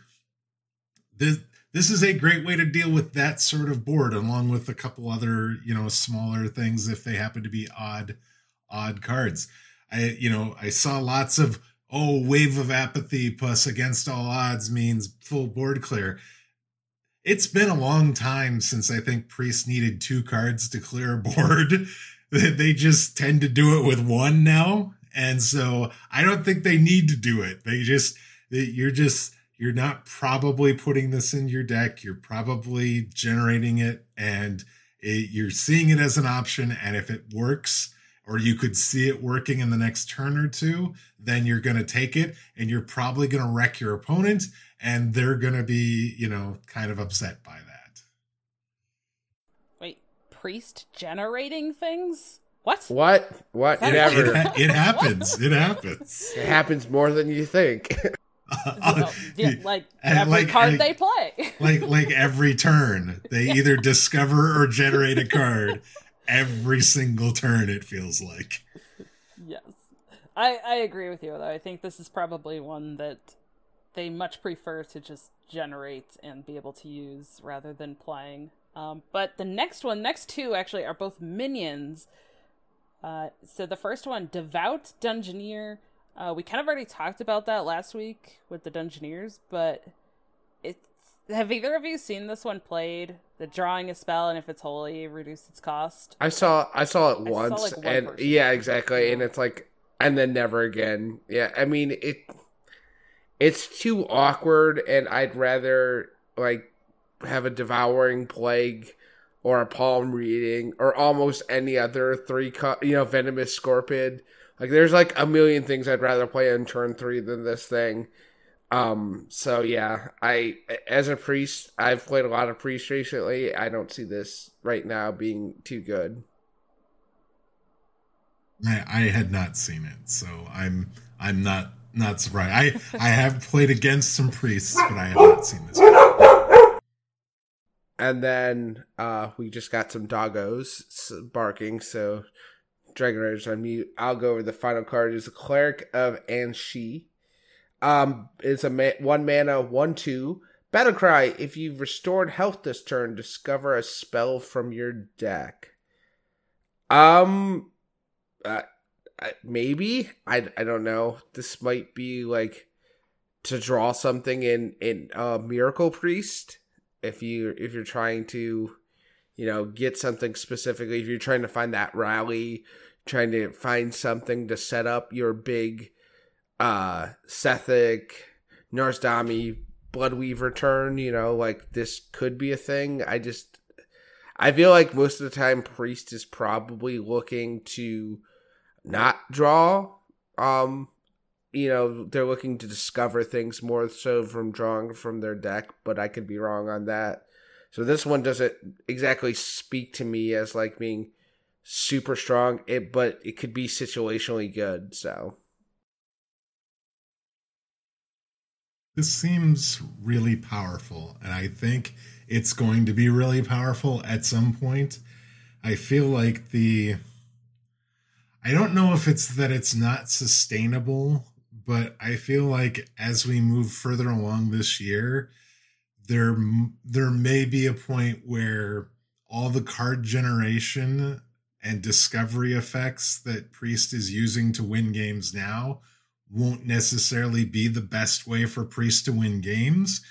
S2: this this is a great way to deal with that sort of board along with a couple other you know smaller things if they happen to be odd odd cards. I you know i saw lots of oh wave of apathy plus against all odds means full board clear it's been a long time since i think priest needed two cards to clear a board they just tend to do it with one now and so i don't think they need to do it they just you're just you're not probably putting this in your deck. You're probably generating it and it, you're seeing it as an option. And if it works, or you could see it working in the next turn or two, then you're going to take it and you're probably going to wreck your opponent and they're going to be, you know, kind of upset by that.
S3: Wait, priest generating things? What?
S1: What? What?
S2: It,
S1: never.
S2: It, it happens. It happens.
S1: It happens more than you think.
S3: like every like, card they play.
S2: like like every turn, they either discover or generate a card. Every single turn, it feels like.
S3: Yes, I I agree with you though. I think this is probably one that they much prefer to just generate and be able to use rather than playing. Um, but the next one, next two actually are both minions. Uh, so the first one, Devout Dungeoneer uh, we kind of already talked about that last week with the Dungeoneers, but it's have either of you seen this one played? The drawing a spell and if it's holy, reduce its cost.
S1: I saw I saw it I once saw, like, and yeah, exactly, and it's like and then never again. Yeah, I mean it. It's too awkward, and I'd rather like have a devouring plague or a palm reading or almost any other three cut you know venomous scorpion like there's like a million things I'd rather play in turn three than this thing. Um, so yeah, I as a priest, I've played a lot of priests recently. I don't see this right now being too good.
S2: I, I had not seen it, so I'm I'm not not surprised. I I have played against some priests, but I have not seen this.
S1: And then uh, we just got some doggos barking, so Dragon Riders on mute. I'll go over the final card. Is the Cleric of An'she. Um, it's a ma- one mana, one two battle cry. If you've restored health this turn, discover a spell from your deck. Um, uh, maybe I I don't know. This might be like to draw something in in uh, Miracle Priest. If you if you're trying to you know, get something specifically. If you're trying to find that rally, trying to find something to set up your big uh Sethekk, Nazmani, Bloodweaver turn, you know, like this could be a thing. I just I feel like most of the time Priest is probably looking to not draw. Um you know, they're looking to discover things more so from drawing from their deck, but I could be wrong on that. So this one doesn't exactly speak to me as like being super strong, it but it could be situationally good. So
S2: this seems really powerful, and I think it's going to be really powerful at some point. I feel like the I don't know if it's that it's not sustainable, but I feel like as we move further along this year, there there may be a point where all the card generation and discovery effects that Priest is using to win games now won't necessarily be the best way for Priest to win games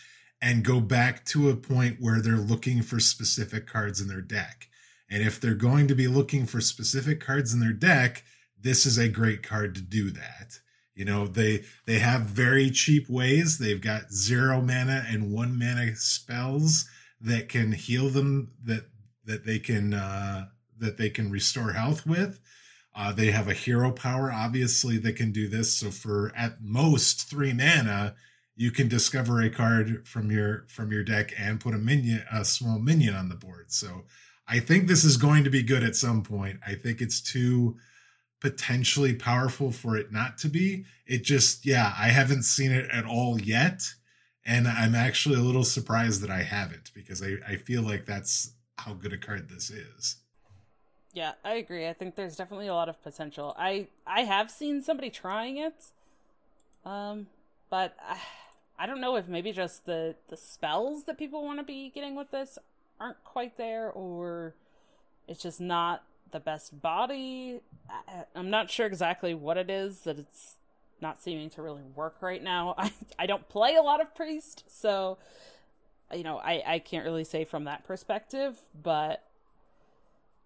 S2: and go back to a point where they're looking for specific cards in their deck. And if they're going to be looking for specific cards in their deck, this is a great card to do that. You know, they they have very cheap ways. They've got zero mana and one mana spells that can heal them that that they can uh, that they can restore health with. Uh, they have a hero power, obviously, that can do this. So for at most three mana, you can discover a card from your from your deck and put a minion, a small minion on the board. So I think this is going to be good at some point. I think it's too potentially powerful for it not to be. It just, yeah, I haven't seen it at all yet. And I'm actually a little surprised that I haven't because I, I feel like that's how good a card this is.
S3: Yeah, I agree. I think there's definitely a lot of potential. I I have seen somebody trying it, um, but I, I don't know if maybe just the the spells that people want to be getting with this aren't quite there, or it's just not the best body. I, I'm not sure exactly what it is that it's not seeming to really work right now. I I don't play a lot of priest, so you know I I can't really say from that perspective, but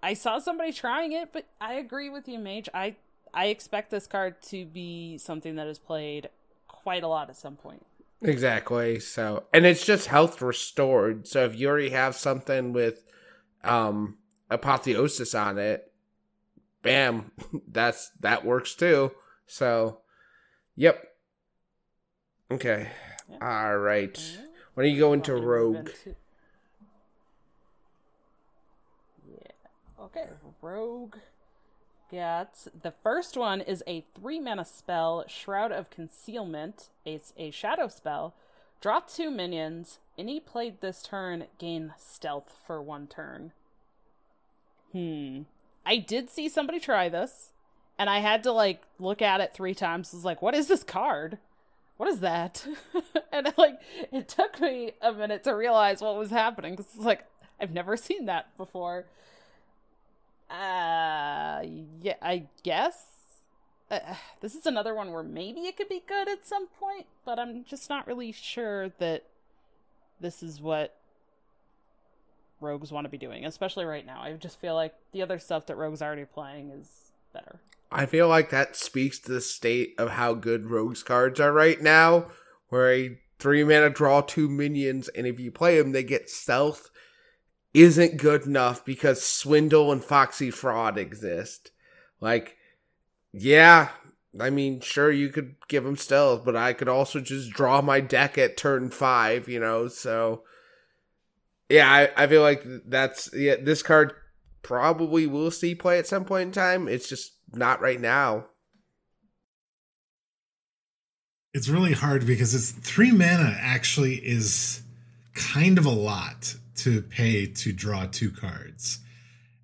S3: I saw somebody trying it, but I agree with you, Mage. I I expect this card to be something that is played quite a lot at some point.
S1: Exactly. So, and it's just health restored. So if you already have something with um apotheosis on it, bam, that's that works too. So, yep. Okay. Yep. All right. When are you going to Rogue?
S3: Rogue gets the first one is a three mana spell, Shroud of Concealment. It's a shadow spell. Draw two minions. Any played this turn gain stealth for one turn. Hmm. I did see somebody try this, and I had to like look at it three times. I was like, what is this card? What is that? and like it took me a minute to realize what was happening because it's like I've never seen that before. Uh, yeah, I guess. Uh, this is another one where maybe it could be good at some point, but I'm just not really sure that this is what rogues want to be doing, especially right now. I just feel like the other stuff that rogues are already playing is better.
S1: I feel like that speaks to the state of how good rogues cards are right now, where a three mana draw two minions, and if you play them, they get stealth isn't good enough because Swindle and Foxy Fraud exist. Like, yeah, I mean, sure, you could give him stealth, but I could also just draw my deck at turn five, you know, so. Yeah, I, I feel like that's. Yeah, this card probably will see play at some point in time. It's just not right now.
S2: It's really hard because it's three mana actually is kind of a lot to pay to draw two cards.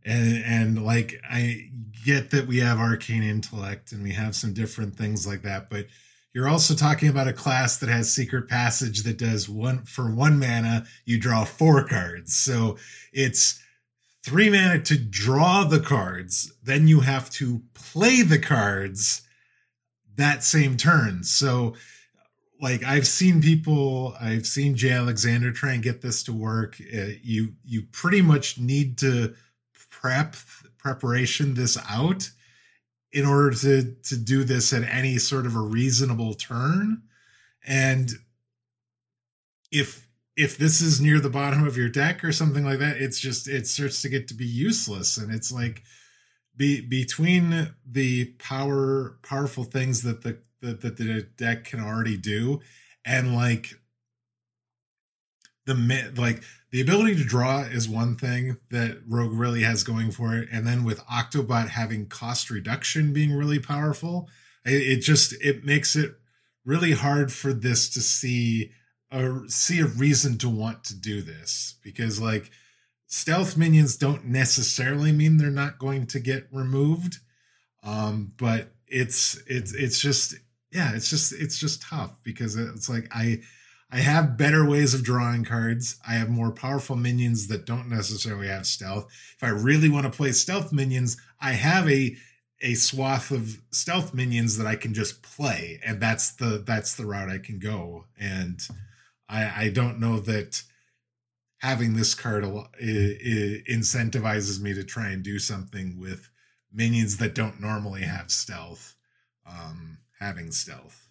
S2: And and like I get that we have arcane intellect and we have some different things like that, but you're also talking about a class that has secret passage that does one for one mana, you draw four cards. So it's three mana to draw the cards, then you have to play the cards that same turn. So like I've seen people, I've seen Jay Alexander try and get this to work. Uh, you you pretty much need to prep preparation this out in order to to do this at any sort of a reasonable turn. And if if this is near the bottom of your deck or something like that, it's just it starts to get to be useless. And it's like be between the power powerful things that the that, that the deck can already do. And like the like the ability to draw is one thing that rogue really has going for it. And then with octobot having cost reduction being really powerful it, it just it makes it really hard for this to see a see a reason to want to do this. Because like stealth minions don't necessarily mean they're not going to get removed. Um but it's it's it's just yeah, it's just it's just tough because it's like I I have better ways of drawing cards. I have more powerful minions that don't necessarily have stealth. If I really want to play stealth minions, I have a a swath of stealth minions that I can just play, and that's the that's the route I can go. And I I don't know that having this card incentivizes me to try and do something with minions that don't normally have stealth. Um, having stealth.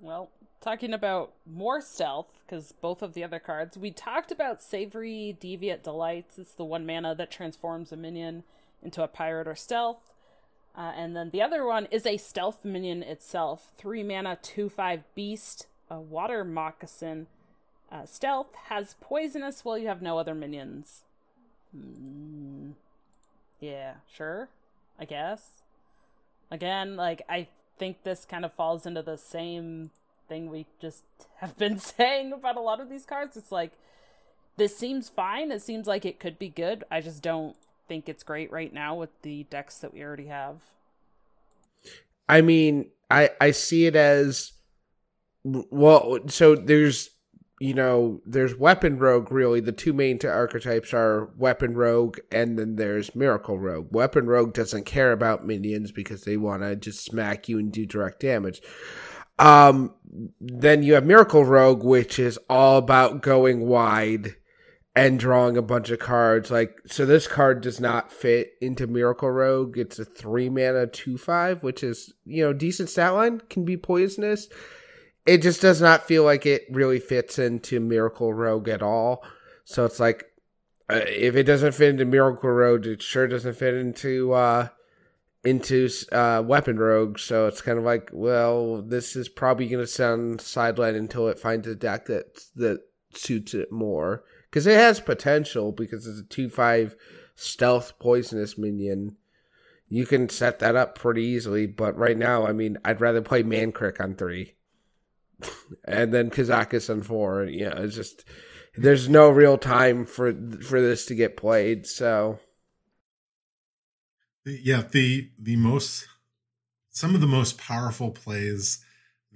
S3: Well, talking about more stealth, because both of the other cards, we talked about Savory Deviate Delights. It's the one mana that transforms a minion into a pirate or stealth. Uh, and then the other one is a stealth minion itself. Three mana, two five beast, a water moccasin. Uh, stealth has poisonous while you have no other minions. Mm, yeah, sure. I guess. Again, like I think this kind of falls into the same thing we just have been saying about a lot of these cards. It's like this seems fine. It seems like it could be good. I just don't think it's great right now with the decks that we already have.
S1: I mean, I I see it as well. So there's you know there's weapon rogue. Really, the two main archetypes are weapon rogue, and then there's miracle rogue. Weapon rogue doesn't care about minions because they want to just smack you and do direct damage. Um, then you have miracle rogue, which is all about going wide and drawing a bunch of cards. Like, so this card does not fit into Miracle Rogue. It's a three mana two five, which is you know decent stat line. Can be poisonous. It just does not feel like it really fits into Miracle Rogue at all. So it's like, uh, if it doesn't fit into Miracle Rogue, it sure doesn't fit into uh into uh Weapon Rogue. So it's kind of like, well, this is probably going to sound sidelined until it finds a deck that that suits it more because it has potential because it's a 2-5 stealth poisonous minion you can set that up pretty easily but right now i mean i'd rather play mankrik on three and then kazakus on four you know it's just there's no real time for for this to get played so
S2: yeah the the most some of the most powerful plays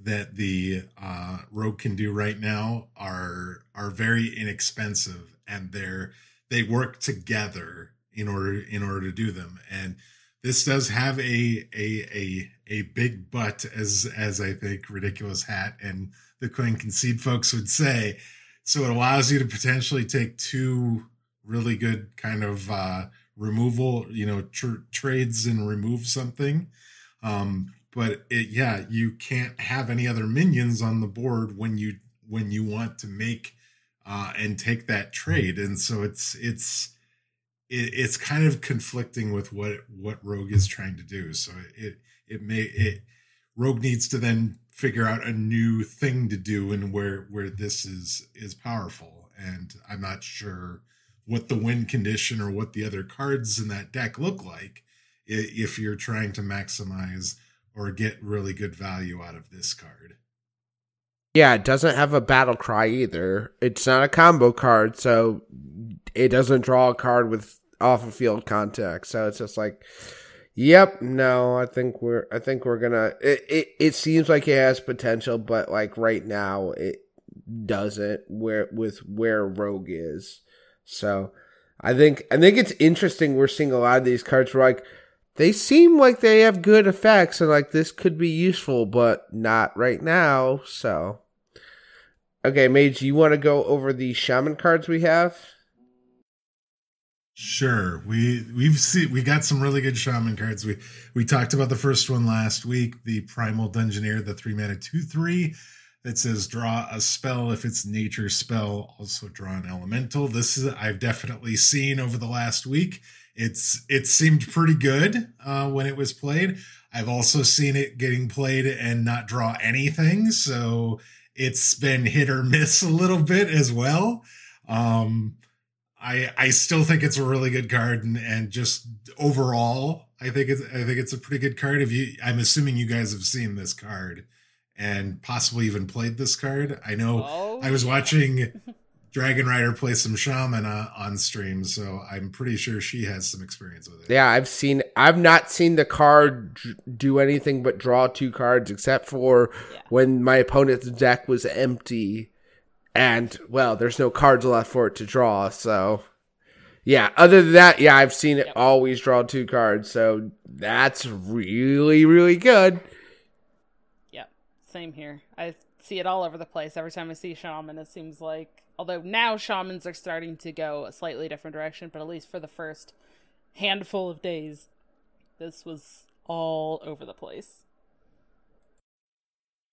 S2: that the uh, Rogue can do right now are are very inexpensive, and they're they work together in order in order to do them. And this does have a a a a big butt, as as I think ridiculous hat and the coin concede folks would say. So it allows you to potentially take two really good kind of uh, removal, you know, tr- trades and remove something. Um, but it, yeah, you can't have any other minions on the board when you when you want to make uh, and take that trade, and so it's it's it, it's kind of conflicting with what what Rogue is trying to do. So it it may it Rogue needs to then figure out a new thing to do and where where this is is powerful, and I'm not sure what the win condition or what the other cards in that deck look like if you're trying to maximize or get really good value out of this card.
S1: Yeah, it doesn't have a battle cry either. It's not a combo card, so it doesn't draw a card with off of field contact. So it's just like, yep, no, I think we're, I think we're gonna. It, it, it seems like it has potential, but like right now, it doesn't. Where with where Rogue is, so I think I think it's interesting. We're seeing a lot of these cards where like they seem like they have good effects and like this could be useful, but not right now. So, okay, Mage, you want to go over the shaman cards we have?
S2: Sure. We we've seen we got some really good shaman cards. We we talked about the first one last week, the Primal Dungeoneer, the three mana two three that says draw a spell if it's nature spell. Also draw an elemental. This is I've definitely seen over the last week it's it seemed pretty good uh, when it was played. I've also seen it getting played and not draw anything, so it's been hit or miss a little bit as well. Um, I I still think it's a really good card, and, and just overall, I think it's I think it's a pretty good card. If you, I'm assuming you guys have seen this card and possibly even played this card. I know oh, I was watching Dragon Rider play some shaman uh, on stream, so I'm pretty sure she has some experience with it.
S1: Yeah, I've seen. I've not seen the card do anything but draw two cards, except for yeah. when my opponent's deck was empty, and well, there's no cards left for it to draw. So, yeah. Other than that, yeah, I've seen it yep. always draw two cards. So that's really, really good.
S3: Yeah, same here. I see it all over the place. Every time I see shaman, it seems like Although now shamans are starting to go a slightly different direction, but at least for the first handful of days, this was all over the place.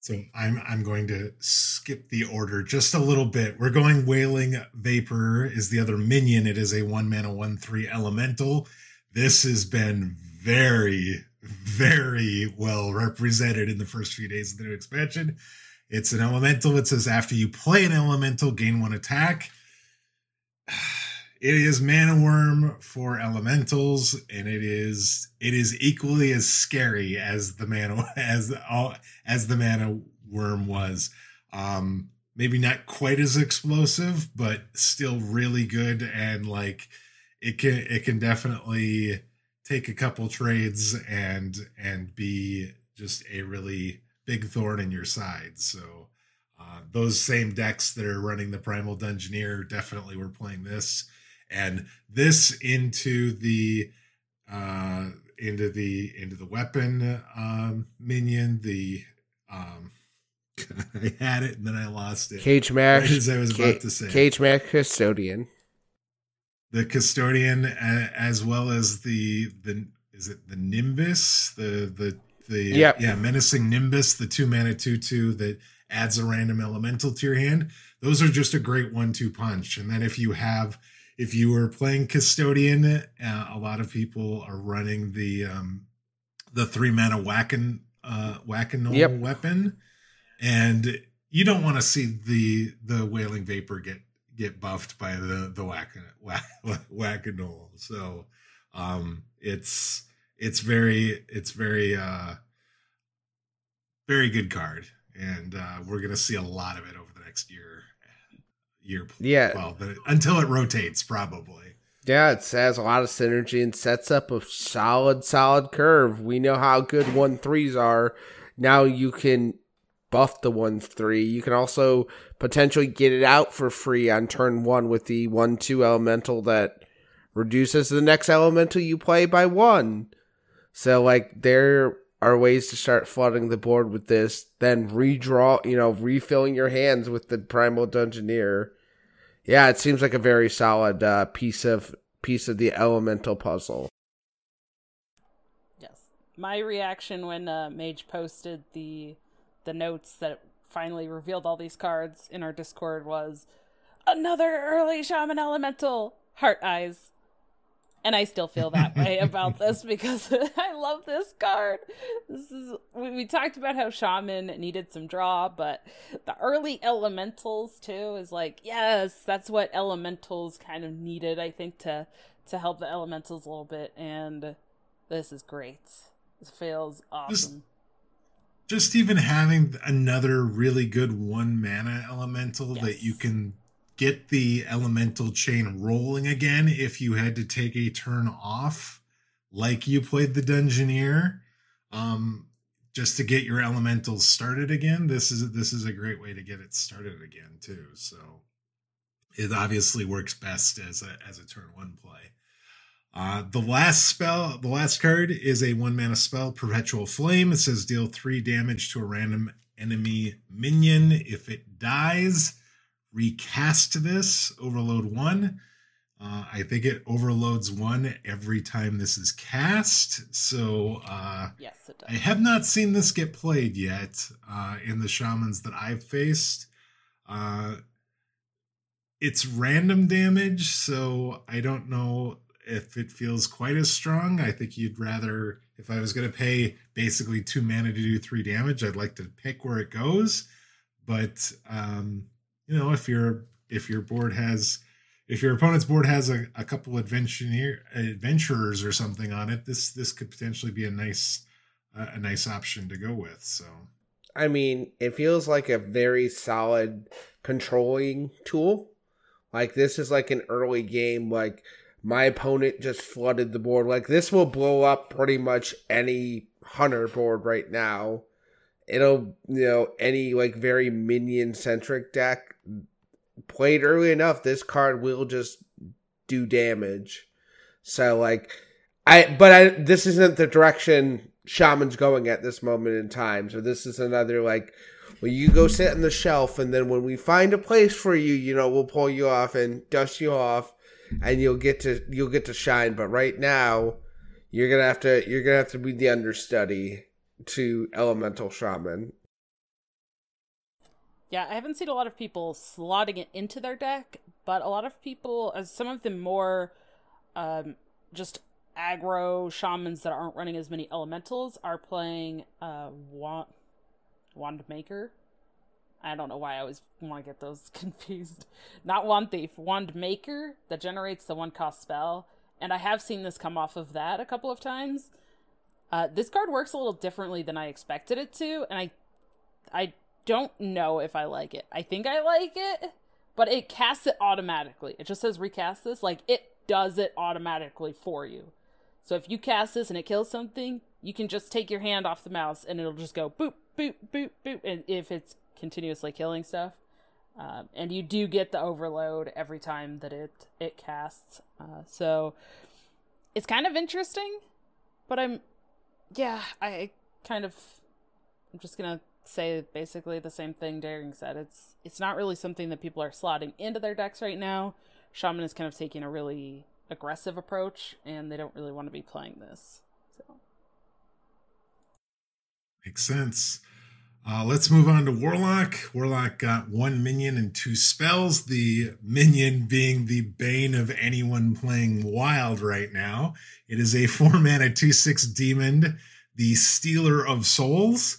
S2: So I'm I'm going to skip the order just a little bit. We're going Wailing Vapor is the other minion. It is a one mana one three elemental. this has been very, very well represented in the first few days of the new expansion. It's an elemental. It says after you play an elemental, gain one attack. It is mana wyrm for elementals, and it is it is equally as scary as the mana as all as the mana wyrm was. Um, maybe not quite as explosive, but still really good and like it can it can definitely take a couple trades and and be just a really big thorn in your side. So uh, those same decks that are running the Primal Dungeoneer definitely were playing this, and this into the uh, into the into the weapon um, minion. The um, I had it and then I lost it.
S1: Cagematch.
S2: Right as I was about to say.
S1: Cage Max Custodian.
S2: The custodian, as well as the the is it the Nimbus the the the
S1: yep.
S2: yeah menacing Nimbus the two mana two two that adds a random elemental to your hand. Those are just a great one two punch. And then if you have if you were playing custodian, uh, a lot of people are running the um the three mana whacking uh whacking
S1: yep.
S2: weapon and you don't want to see the the wailing vapor get get buffed by the the whack whack whack-a-gnoll. So um it's it's very it's very uh very good card and uh we're gonna see a lot of it over the next year year
S1: yeah
S2: well until it rotates probably
S1: yeah it has a lot of synergy and sets up a solid solid curve we know how good one threes are now you can buff the one three. You can also potentially get it out for free on turn one with the one two elemental that reduces the next elemental you play by one. So like there are ways to start flooding the board with this, then redraw, you know, refilling your hands with the primal dungeoneer. Yeah, it seems like a very solid uh, piece of piece of the elemental puzzle.
S3: Yes, my reaction when uh, Mage posted the the notes that finally revealed all these cards in our Discord was another early shaman elemental heart eyes. And I still feel that way about this because I love this card. This is we, we talked about how shaman needed some draw, but the early elementals too is like yes, that's what elementals kind of needed. I think to to help the elementals a little bit, and this is great. This feels awesome
S2: just even having another really good one mana elemental yes. that you can get the elemental chain rolling again if you had to take a turn off like you played the dungeoneer um just to get your elementals started again this is this is a great way to get it started again too so it obviously works best as a as a turn one play uh, the last spell, the last card is a one mana spell, Perpetual Flame. It says deal three damage to a random enemy minion. If it dies, recast this, overload one. Uh, I think it overloads one every time this is cast. So uh,
S3: yes, it does.
S2: I have not seen this get played yet uh, in the shamans that I've faced. Uh, it's random damage, so I don't know if it feels quite as strong. I think you'd rather, if I was going to pay basically two mana to do three damage, I'd like to pick where it goes. But um, you know, if your if your board has if your opponent's board has a, a couple adventurer adventurers or something on it, this this could potentially be a nice uh, a nice option to go with. So,
S1: I mean, it feels like a very solid controlling tool. Like this is like an early game, like my opponent just flooded the board. Like this will blow up pretty much any hunter board right now. It'll you know any like very minion centric deck played early enough. This card will just do damage. So like I but I this isn't the direction Shaman's going at this moment in time. So this is another like well you go sit on the shelf and then when we find a place for you, you know, we'll pull you off and dust you off and you'll get to you'll get to shine. But right now, you're gonna have to you're gonna have to be the understudy to Elemental Shaman.
S3: Yeah, I haven't seen a lot of people slotting it into their deck, but a lot of people, as some of the more um, just aggro shamans that aren't running as many elementals are playing uh wand, wand maker. I don't know why I always want to get those confused. Not wand thief, wand maker that generates the one cost spell, and I have seen this come off of that a couple of times. Uh, this card works a little differently than I expected it to, and I, I don't know if I like it. I think I like it, but it casts it automatically. It just says recast this, like it does it automatically for you. So if you cast this and it kills something, you can just take your hand off the mouse and it'll just go boop, boop, boop, boop. And if it's continuously killing stuff, um, and you do get the overload every time that it it casts. Uh, so it's kind of interesting, but I'm, yeah, I kind of, I'm just gonna say basically the same thing Daring said. It's it's not really something that people are slotting into their decks right now. Shaman is kind of taking a really aggressive approach, and they don't really want to be playing this. So
S2: makes sense. Uh, let's move on to Warlock. Warlock got one minion and two spells. The minion being the bane of anyone playing Wild right now. It is a four mana two six demon, the Stealer of Souls.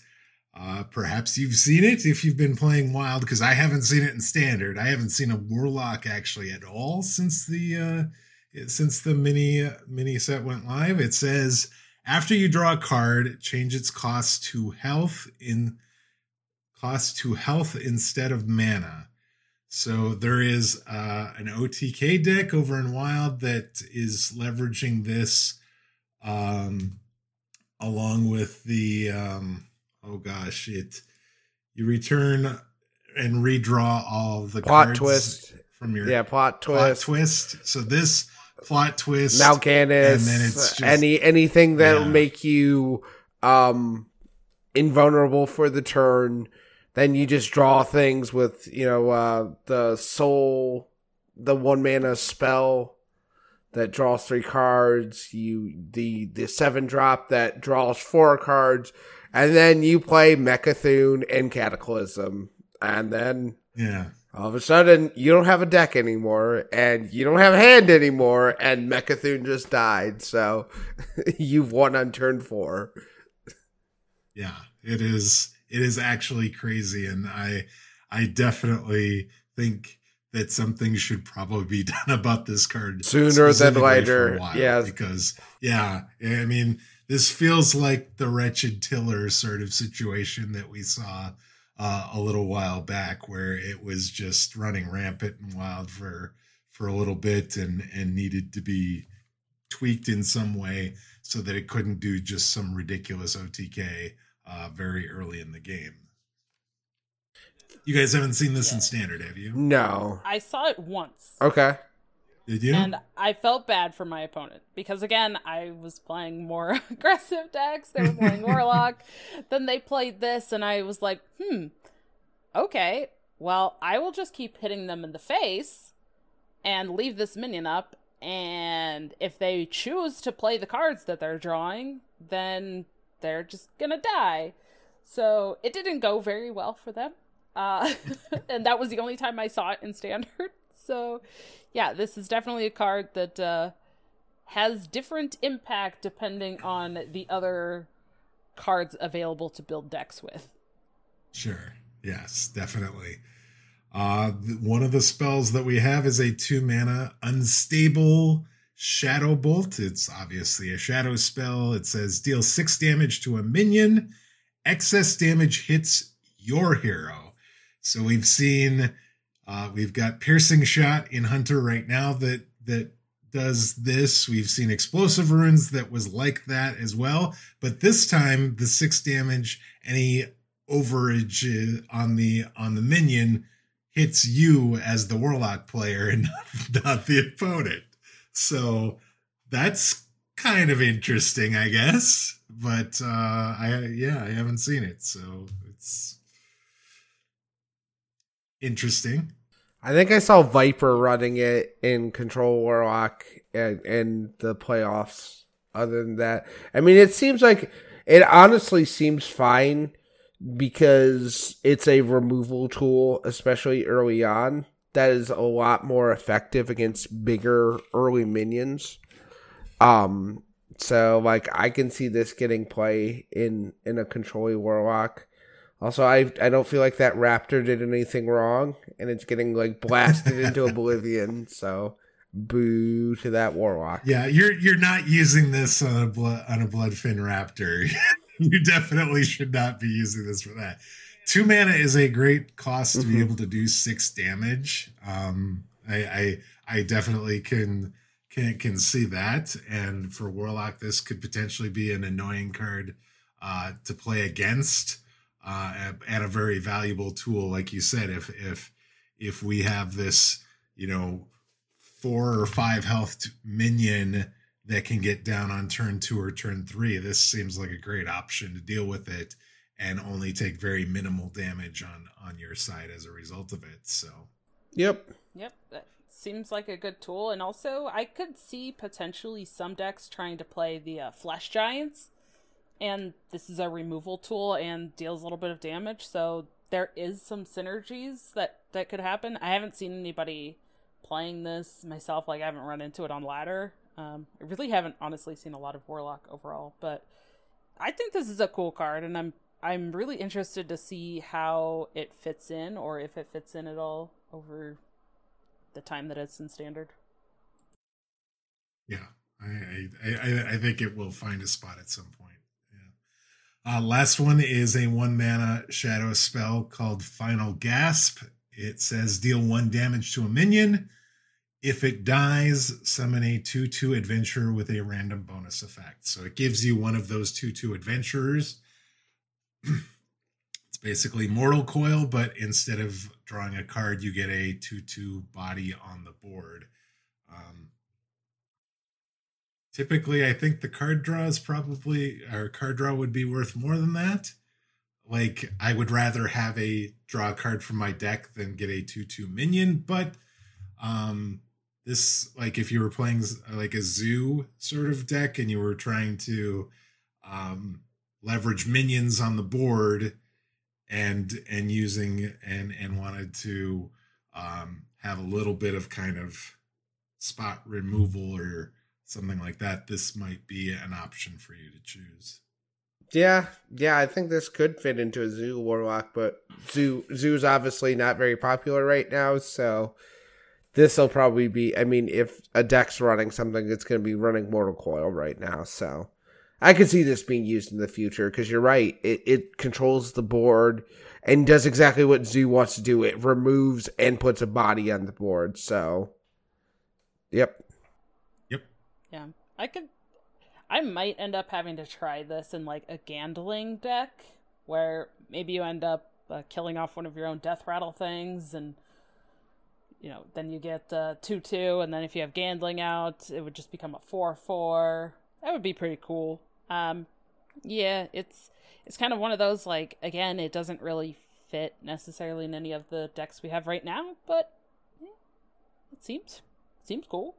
S2: Uh, perhaps you've seen it if you've been playing Wild, because I haven't seen it in Standard. I haven't seen a Warlock actually at all since the uh, since the mini mini set went live. It says after you draw a card, change its cost to health in cost to health instead of mana. So there is uh, an OTK deck over in Wild that is leveraging this, um, along with the um, oh gosh, it you return and redraw all the
S1: plot cards twist
S2: from your
S1: yeah plot twist
S2: plot twist. So this plot twist.
S1: Mal'Ganis, and then it's just, any anything that'll yeah. make you um invulnerable for the turn. Then you just draw things with you know uh the soul, the one mana spell that draws three cards. You the the seven drop that draws four cards, and then you play Mecha'thun and Cataclysm, and then
S2: yeah
S1: all of a sudden you don't have a deck anymore and you don't have a hand anymore and Mecha'thun just died so you've won on turn four
S2: yeah it is it is actually crazy and i i definitely think that something should probably be done about this card
S1: sooner than later. yeah.
S2: because yeah i mean this feels like the wretched tiller sort of situation that we saw uh, a little while back where it was just running rampant and wild for for a little bit and and needed to be tweaked in some way so that it couldn't do just some ridiculous OTK uh, very early in the game. You guys haven't seen this yeah. in standard, have you?
S1: No.
S3: I saw it once.
S1: Okay.
S2: Did you?
S3: And I felt bad for my opponent because again, I was playing more aggressive decks. They were playing Warlock. then they played this, and I was like, hmm, okay. Well, I will just keep hitting them in the face and leave this minion up. And if they choose to play the cards that they're drawing, then they're just gonna die. So it didn't go very well for them. Uh, and that was the only time I saw it in standard. So yeah, this is definitely a card that uh, has different impact depending on the other cards available to build decks with.
S2: Sure. Yes, definitely. Uh, one of the spells that we have is a two mana unstable shadow bolt. It's obviously a shadow spell. It says deal six damage to a minion. Excess damage hits your hero. So we've seen uh, we've got piercing shot in Hunter right now that that does this. We've seen explosive runes that was like that as well, but this time the six damage, any overage on the on the minion hits you as the warlock player and not the opponent. So that's kind of interesting, I guess. But uh I yeah, I haven't seen it, so it's interesting.
S1: I think I saw Viper running it in Control Warlock and in the playoffs. Other than that, I mean, it seems like it honestly seems fine because it's a removal tool, especially early on. That is a lot more effective against bigger early minions. Um, So like I can see this getting play in in a controlling warlock. Also, I I don't feel like that raptor did anything wrong, and it's getting like blasted into oblivion. So, boo to that warlock.
S2: Yeah, you're you're not using this on a blood on a bloodfen raptor. you definitely should not be using this for that. Two mana is a great cost to mm-hmm. be able to do six damage. Um, I, I I definitely can can can see that. And for Warlock, this could potentially be an annoying card uh, to play against, uh, and a very valuable tool, like you said. If if if we have this, you know, four or five health minion that can get down on turn two or turn three, this seems like a great option to deal with it and only take very minimal damage on on your side as a result of it. So,
S1: yep,
S3: yep That seems like a good tool. And also, I could see potentially some decks trying to play the uh, Flesh Giants. And this is a removal tool and deals a little bit of damage. So there is some synergies that, that could happen. I haven't seen anybody playing this myself. Like, I haven't run into it on ladder. Um, I really haven't honestly seen a lot of Warlock overall. But I think this is a cool card. And I'm I'm really interested to see how it fits in or if it fits in at all over the time that it's in standard.
S2: Yeah, I I, I think it will find a spot at some point. Yeah. Uh, last one is a one mana shadow spell called Final Gasp. It says deal one damage to a minion. If it dies, summon a 2 2 adventurer with a random bonus effect. So it gives you one of those 2 2 adventurers. Basically Mortal Coil, but instead of drawing a card, you get a 2 2 body on the board. Um, typically, I think the card draw is probably, or card draw would be worth more than that. Like, I would rather have a draw a card from my deck than get a 2 2 minion, but um, this, like, if you were playing like a zoo sort of deck and you were trying to um, leverage minions on the board and and using and and wanted to um, have a little bit of kind of spot removal or something like that, this might be an option for you to choose.
S1: Yeah, yeah, I think this could fit into a zoo warlock, but zoo zoo's obviously not very popular right now, so this will probably be. I mean, if a deck's running something, it's going to be running Mortal Coil right now, so I could see this being used in the future because you're right. It it controls the board and does exactly what Zoo wants to do. It removes and puts a body on the board. So, yep.
S2: Yep.
S3: Yeah, I could. I might end up having to try this in like a Gandling deck where maybe you end up uh, killing off one of your own death rattle things and you know then you get uh, 2-2 and then if you have Gandling out it would just become a 4-4 that would be pretty cool um, yeah, it's it's kind of one of those like again, it doesn't really fit necessarily in any of the decks we have right now, but yeah, it seems seems cool.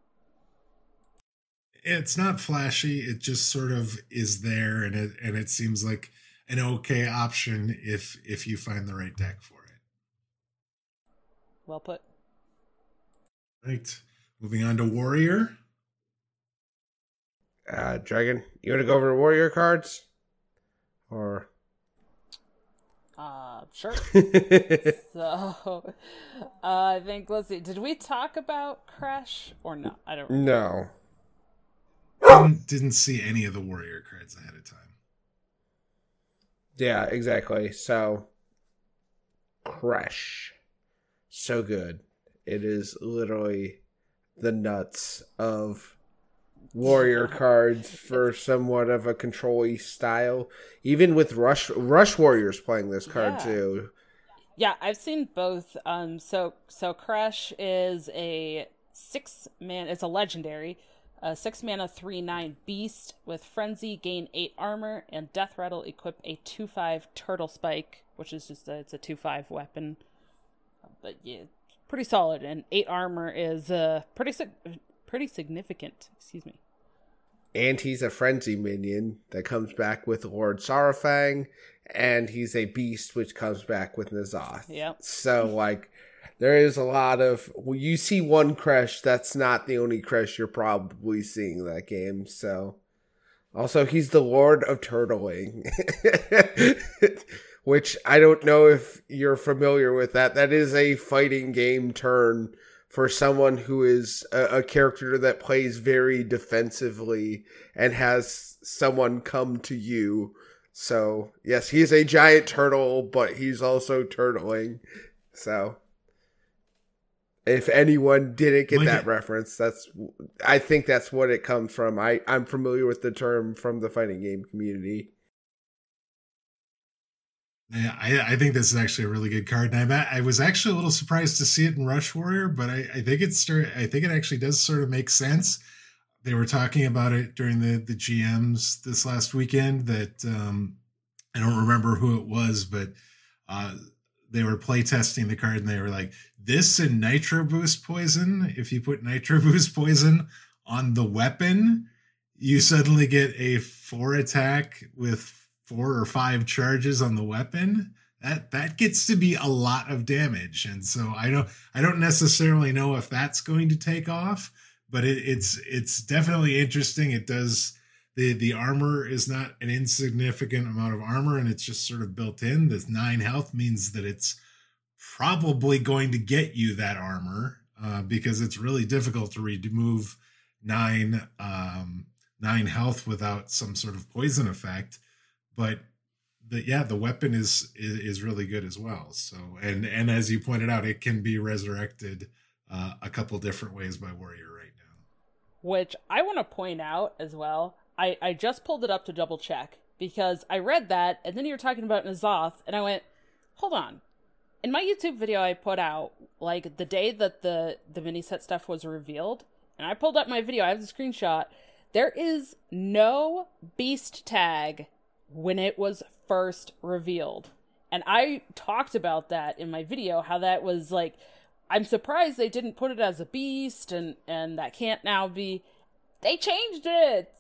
S2: It's not flashy. It just sort of is there, and it and it seems like an okay option if if you find the right deck for it.
S3: Well put.
S2: Right. Moving on to Warrior
S1: uh, Dragon, you want to go over warrior cards, or?
S3: Uh, sure. so, uh, I think let's see. Did we talk about Kresh or no? I don't. Remember.
S1: No.
S2: Didn't, didn't see any of the warrior cards ahead of time.
S1: Yeah, exactly. So, Kresh, so good. It is literally the nuts of warrior cards for somewhat of a control style. Even with rush rush warriors playing this card yeah. too.
S3: Yeah, I've seen both. Um, so so Kresh is a six man. It's a legendary, a six mana three nine beast with frenzy, gain eight armor, and death rattle. Equip a two five turtle spike, which is just a, it's a two five weapon. But yeah, pretty solid. And eight armor is uh pretty pretty significant. Excuse me
S1: and he's a frenzy minion that comes back with Lord Saurfang, and he's a beast which comes back with N'Zoth.
S3: Yep.
S1: So like there is a lot of well, you see one kresh, that's not the only kresh you're probably seeing that game. So Also, he's the Lord of Turtling. Which I don't know if you're familiar with that. That is a fighting game turn for someone who is a, a character that plays very defensively and has someone come to you. So, yes, he's a giant turtle, but he's also turtling. So, if anyone didn't get that reference, that's I think that's what it comes from. I I'm familiar with the term from the fighting game community.
S2: I, I think this is actually a really good card, and I I was actually a little surprised to see it in Rush Warrior, but I, I think it's I think it actually does sort of make sense. They were talking about it during the the GMs this last weekend. That um, I don't remember who it was, but uh, they were playtesting the card, and they were like, "This and Nitro Boost Poison. If you put Nitro Boost Poison on the weapon, you suddenly get a four attack with." Four or five charges on the weapon that that gets to be a lot of damage. And so i don't i don't necessarily know if that's going to take off but it, it's it's definitely interesting. It does the the armor is not an insignificant amount of armor and it's just sort of built in. This nine health means that it's probably going to get you that armor uh, because it's really difficult to remove nine um, nine health without some sort of poison effect but the yeah the weapon is, is, is really good as well. So and and as you pointed out it can be resurrected uh, a couple different ways by warrior right now.
S3: Which i want to point out as well i i just pulled it up to double check because i read that and then you're talking about N'Zoth and i went hold on. In my youtube video i put out like the day that the the mini set stuff was revealed and i pulled up my video i have the screenshot. There is no beast tag when it was first revealed. And I talked about that in my video, how that was like, I'm surprised they didn't put it as a beast and, and that can't now be. They changed it!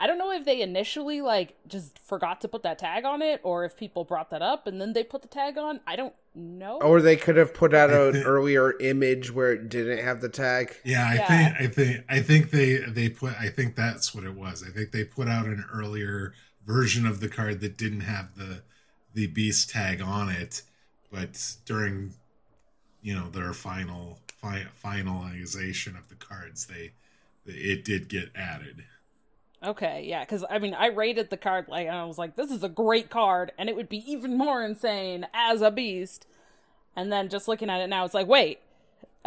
S3: I don't know if they initially like just forgot to put that tag on it or if people brought that up and then they put the tag on. I don't know.
S1: Or they could have put out an earlier image where it didn't have the tag.
S2: Yeah, I yeah. think I think I think they they put I think that's what it was. I think they put out an earlier version of the card that didn't have the the beast tag on it, but during you know their final fi- finalization of the cards, they it did get added.
S3: Okay, yeah, because I mean, I rated the card like I was like, this is a great card, and it would be even more insane as a beast. And then just looking at it now, it's like, wait,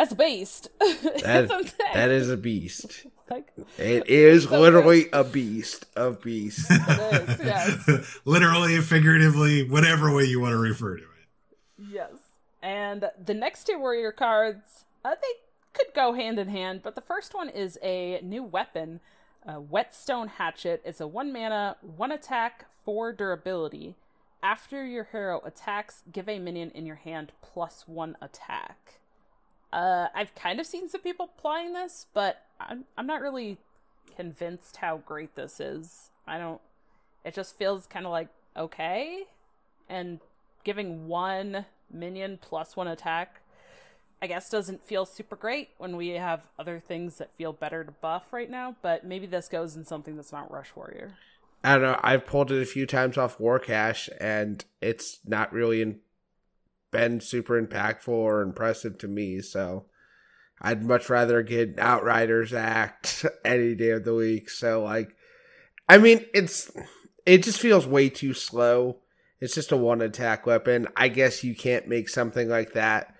S3: that's a beast.
S1: That, that is a beast. Like, it is so literally a beast of beasts. It is,
S2: yes. literally, figuratively, whatever way you want to refer to it.
S3: Yes. And the next two warrior cards, uh, they could go hand in hand, but the first one is a new weapon, a Whetstone Hatchet. It's a one mana, one attack, four durability. After your hero attacks, give a minion in your hand plus one attack. Uh, I've kind of seen some people playing this, but I'm I'm not really convinced how great this is. I don't. It just feels kind of like okay, and giving one minion plus one attack, I guess doesn't feel super great when we have other things that feel better to buff right now. But maybe this goes in something that's not Rush Warrior.
S1: I don't know. I've pulled it a few times off War Cache, and it's not really in been super impactful or impressive to me. So I'd much rather get Outrider's Axe any day of the week. So like, I mean, it's it just feels way too slow. It's just a one attack weapon. I guess you can't make something like that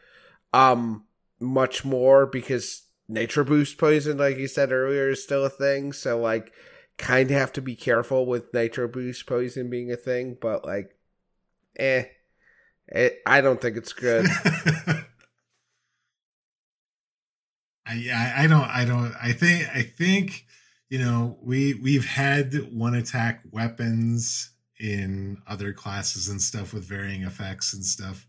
S1: um much more because nitro boost poison, like you said earlier, is still a thing. So like, kind of have to be careful with nitro boost poison being a thing. But like, eh it, I don't think it's good.
S2: I, I don't I don't I think I think you know we we've had one attack weapons in other classes and stuff with varying effects and stuff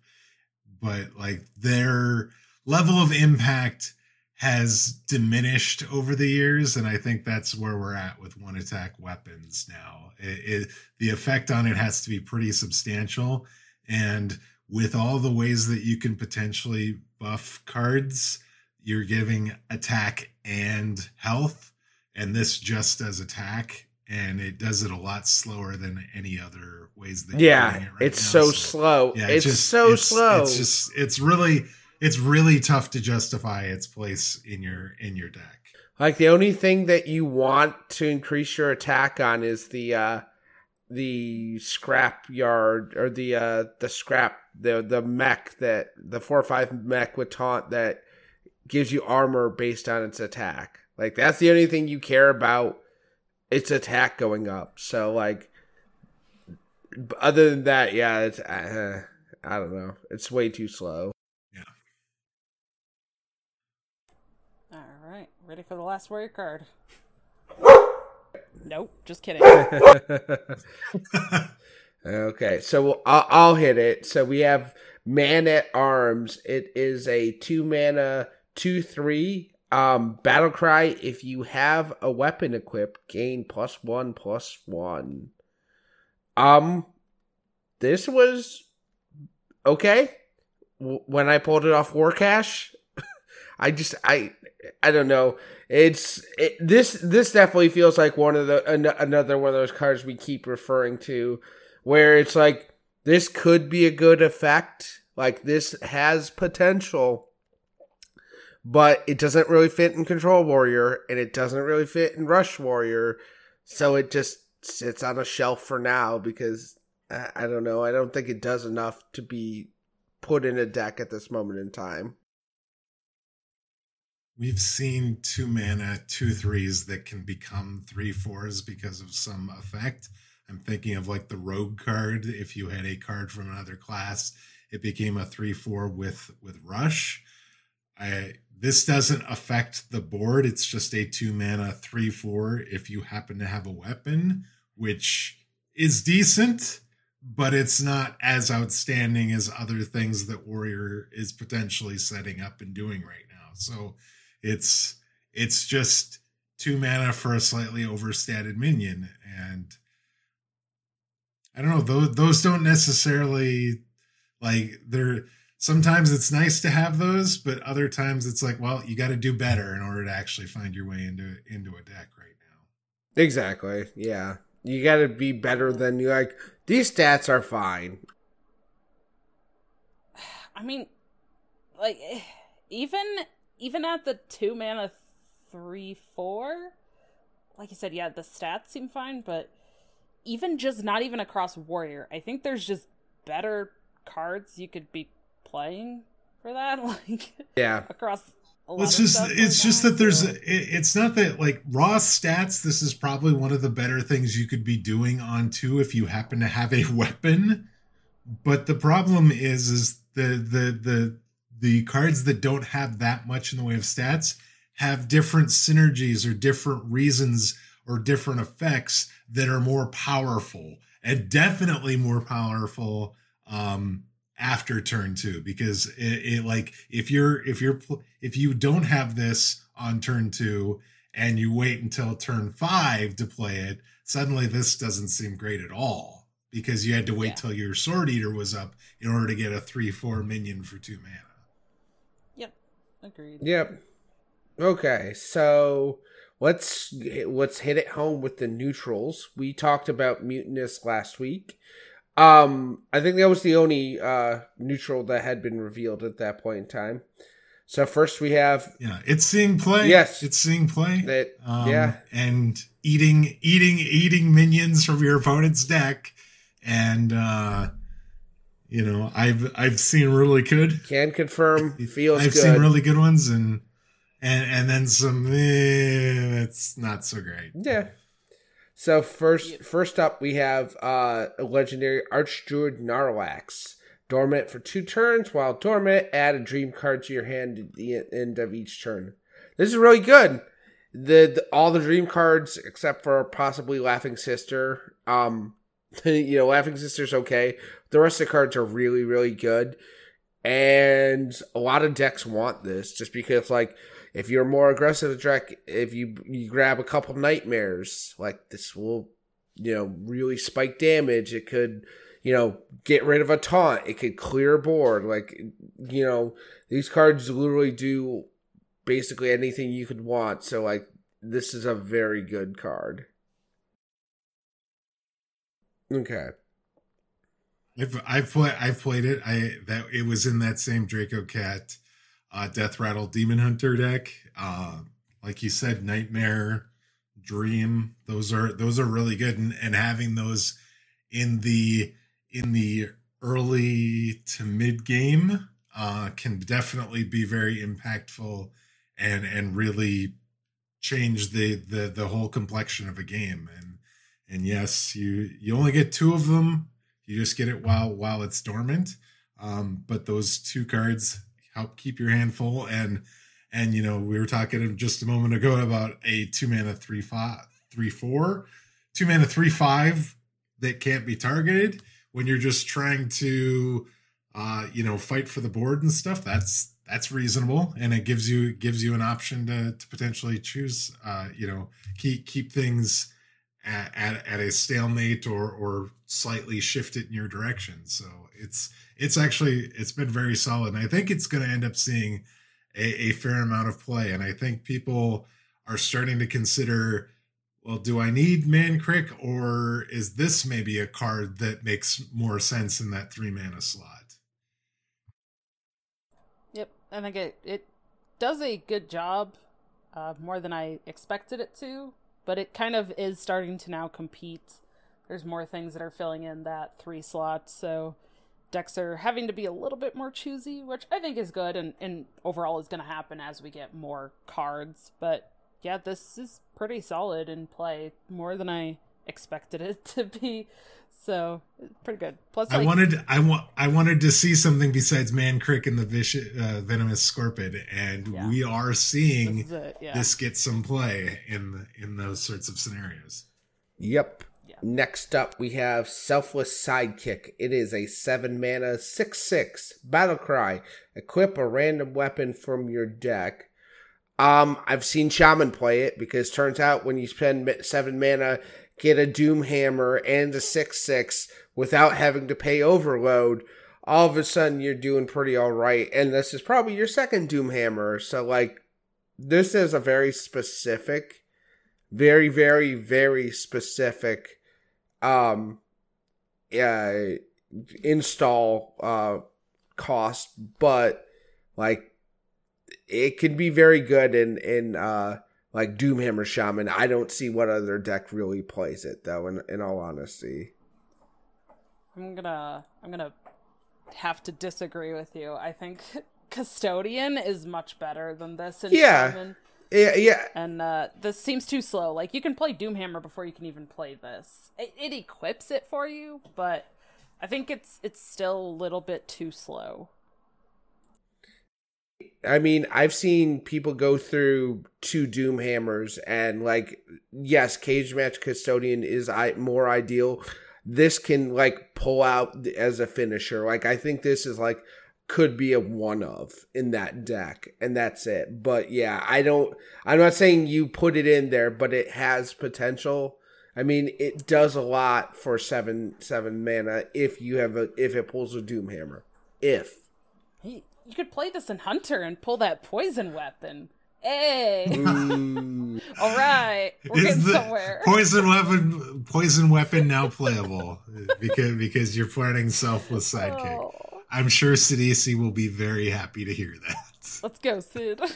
S2: but like their level of impact has diminished over the years and i think that's where we're at with one attack weapons now it, it, the effect on it has to be pretty substantial and with all the ways that you can potentially buff cards, you're giving attack and health, and this just does attack and it does it a lot slower than any other ways that
S1: yeah,
S2: it right
S1: it's
S2: now.
S1: so, slow.
S2: yeah,
S1: it's
S2: just-
S1: so
S2: it's-
S1: slow.
S2: It's just it's really it's really tough to justify its place in your in your deck.
S1: Like the only thing that you want to increase your attack on is the uh the scrap yard or the uh the scrap the the mech that the four or five mech with taunt that gives you armor based on its attack. Like that's the only thing you care about its attack going up. So like other than that, yeah, it's uh, I don't know. It's way too slow. Yeah.
S3: All right, ready for the last warrior card? Nope, just kidding.
S1: okay, so I'll, I'll hit it. So we have Man at Arms. It is a two mana, two three um battle cry. If you have a weapon equipped, gain plus one plus one. Um, this was okay when I pulled it off War Cache. I just I I don't know. It's it, this this definitely feels like one of the an, another one of those cards we keep referring to, where it's like this could be a good effect. Like this has potential, but it doesn't really fit in Control Warrior, and it doesn't really fit in Rush Warrior, so it just sits on a shelf for now because I, I don't know. I don't think it does enough to be put in a deck at this moment in time.
S2: We've seen two mana, two threes that can become three fours because of some effect. I'm thinking of like the rogue card. If you had a card from another class, it became a three four with with rush. I this doesn't affect the board. It's just a two mana three four if you happen to have a weapon, which is decent, but it's not as outstanding as other things that Warrior is potentially setting up and doing right now. So it's it's just two mana for a slightly overstated minion and i don't know those those don't necessarily like they're sometimes it's nice to have those but other times it's like well you got to do better in order to actually find your way into into a deck right now
S1: Exactly. Yeah. You got to be better than you like. These stats are fine.
S3: I mean, like even even at the two mana three four, like you said, yeah, the stats seem fine, but even just not even across warrior, I think there's just better cards you could be playing for that, like
S1: Yeah.
S3: across. A lot
S2: it's
S3: of
S2: just
S3: stuff
S2: it's
S3: like
S2: just that there's
S3: so-
S2: it, it's not that like raw stats this is probably one of the better things you could be doing on two if you happen to have a weapon but the problem is is the the the the cards that don't have that much in the way of stats have different synergies or different reasons or different effects that are more powerful and definitely more powerful um after turn two because it, it like if you're if you're if you don't have this on turn two and you wait until turn five to play it suddenly this doesn't seem great at all because you had to wait
S3: Yeah.
S2: till your sword eater was up in order to get a three four minion for two mana
S3: agreed.
S1: Yep. Okay, so let's let's hit it home with the neutrals. We talked about Mutanus last week. Um, I think that was the only uh neutral that had been revealed at that point in time. So first we have
S2: yeah it's seeing play
S1: Yes.
S2: it's seeing play
S1: that
S2: um,
S1: yeah.
S2: and eating eating eating minions from your opponent's deck and uh you know i've i've seen really good
S1: can confirm feels good.
S2: I've
S1: good.
S2: seen really good ones and and and then some eh, that's not so great.
S1: Yeah. So first first up we have uh a legendary Archdruid Naralex. Dormant for two turns. While dormant, add a dream card to your hand at the end of each turn. This is really good. The, the all the dream cards except for possibly Laughing Sister. Um you know, Laughing Sister's okay. The rest of the cards are really, really good. And a lot of decks want this just because like if you're more aggressive deck, if you you grab a couple nightmares, like this will, you know, really spike damage. It could, you know, get rid of a taunt. It could clear a board. Like, you know, these cards literally do basically anything you could want. So like, this is a very good card. Okay.
S2: I've I've played I've played it. I that it was in that same Draco Cat uh Deathrattle Demon Hunter deck. Uh like you said, Nightmare, Dream, those are those are really good and, and having those in the in the early to mid game uh can definitely be very impactful and and really change the the the whole complexion of a game and and yes you you only get two of them you just get it while while it's dormant. Um, but those two cards help keep your hand full. And and you know we were talking just a moment ago about a two mana three five three four, two mana three five that can't be targeted when you're just trying to uh, you know fight for the board and stuff. That's that's reasonable and it gives you gives you an option to, to potentially choose uh, you know keep keep things at, at, at, a stalemate or or slightly shift it in your direction. So it's it's actually it's been very solid. And I think it's going to end up seeing a, a fair amount of play. And I think people are starting to consider, well, do I need Mankrik or is this maybe a card that makes more sense in that three mana slot?
S3: Yep, I think it it does a good job, uh, more than I expected it to but it kind of is starting to now compete. There's more things that are filling in that three slots, so decks are having to be a little bit more choosy, which I think is good and, and overall is going to happen as we get more cards. But yeah, this is pretty solid in play, more than I expected it to be. So pretty good. Plus,
S2: like, I wanted I want I wanted to see something besides Mankrik and the vicious, uh, venomous scorpion, and yeah. we are seeing this, yeah. this, get some play in in those sorts of scenarios.
S1: Yep. Yeah. Next up, we have Selfless Sidekick. It is a seven mana six six battle cry. Equip a random weapon from your deck. Um, I've seen Shaman play it because turns out when you spend seven mana get a Doomhammer and a 6 6 without having to pay overload, all of a sudden you're doing pretty all right. And this is probably your second Doomhammer. So, like, this is a very specific, very, very, very specific um uh install uh cost, but like it can be very good in in uh like Doomhammer Shaman. I don't see what other deck really plays it though. In in all honesty,
S3: I'm gonna I'm gonna have to disagree with you. I think Custodian is much better than this. In
S1: yeah.
S3: Shaman.
S1: Yeah, yeah.
S3: And uh, this seems too slow. Like you can play Doomhammer before you can even play this. It, it equips it for you, but I think it's it's still a little bit too slow.
S1: I mean, I've seen people go through two Doomhammers, and like, yes, Cagematch Custodian is I more ideal. This can like pull out as a finisher. Like, I think this is like could be a one of in that deck, and that's it. But yeah, I don't. I'm not saying you put it in there, but it has potential. I mean, it does a lot for seven seven mana if you have a if it pulls a Doomhammer. If
S3: you could play this in Hunter and pull that poison weapon. Hey, all right, we're Is getting somewhere.
S2: Poison weapon, poison weapon now playable because because you're planning selfless sidekick. Oh. I'm sure Sidisi will be very happy to hear that.
S3: Let's go, Sid.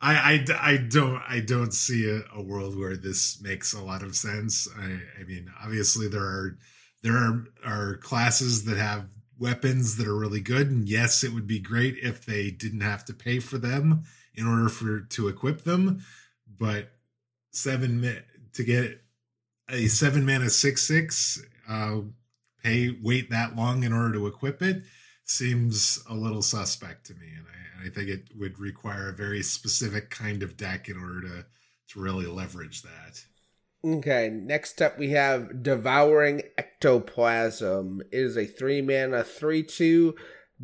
S2: I, I, I don't I don't see a, a, world where this makes a lot of sense. I, I mean, obviously there are there are, are classes that have weapons that are really good. And yes, it would be great if they didn't have to pay for them in order for to equip them. But seven to get a seven mana six six, uh, pay wait that long in order to equip it seems a little suspect to me, and I, and I think it would require a very specific kind of deck in order to to really leverage that.
S1: Okay, next up we have Devouring Ectoplasm. It is a three mana, three two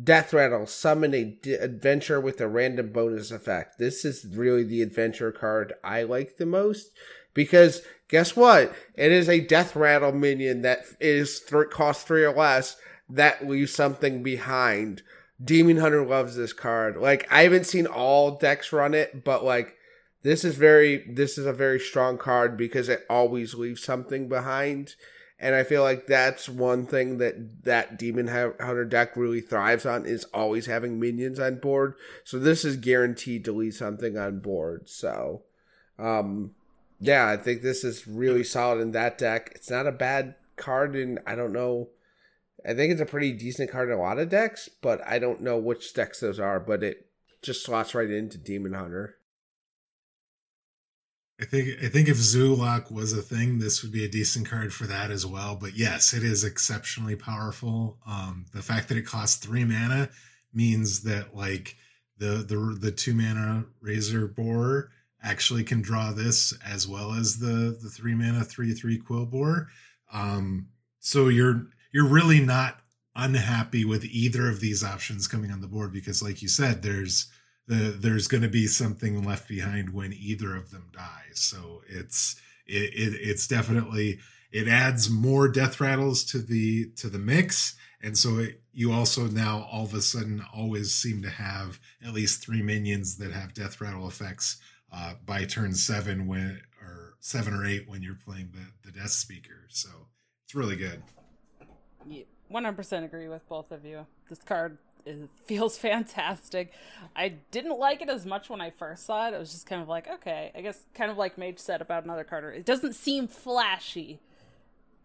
S1: deathrattle. Summon a d- adventure with a random bonus effect. This is really the adventure card I like the most because guess what? It is a deathrattle minion that is th- cost three or less that leaves something behind. Demon Hunter loves this card. Like I haven't seen all decks run it, but like this is very this is a very strong card because it always leaves something behind. And i feel like that's one thing that that demon hunter deck really thrives on is always having minions on board. So this is guaranteed to leave something on board. So um yeah i think this is really solid in that deck. It's not a bad card and i don't know. I think it's a pretty decent card in a lot of decks but i don't know which decks those are but it just slots right into demon hunter
S2: I think I think if Zoolock was a thing, this would be a decent card for that as well. But yes, it is exceptionally powerful. Um, the fact that it costs three mana means that like the the the two mana Razorboar actually can draw this as well as the the three mana three three Quillbore. Um, so you're you're really not unhappy with either of these options coming on the board because, like you said, there's the, there's going to be something left behind when either of them dies. So it's it, it, it's definitely it adds more deathrattles to the to the mix, and so it, you also now all of a sudden always seem to have at least three minions that have deathrattle effects uh, by turn seven when or seven or eight when you're playing the the death speaker. So it's really good.
S3: One hundred percent agree with both of you. This card it feels fantastic. I didn't like it as much when I first saw it. It was just kind of like, okay, I guess kind of like Mage said about another Carter. It doesn't seem flashy,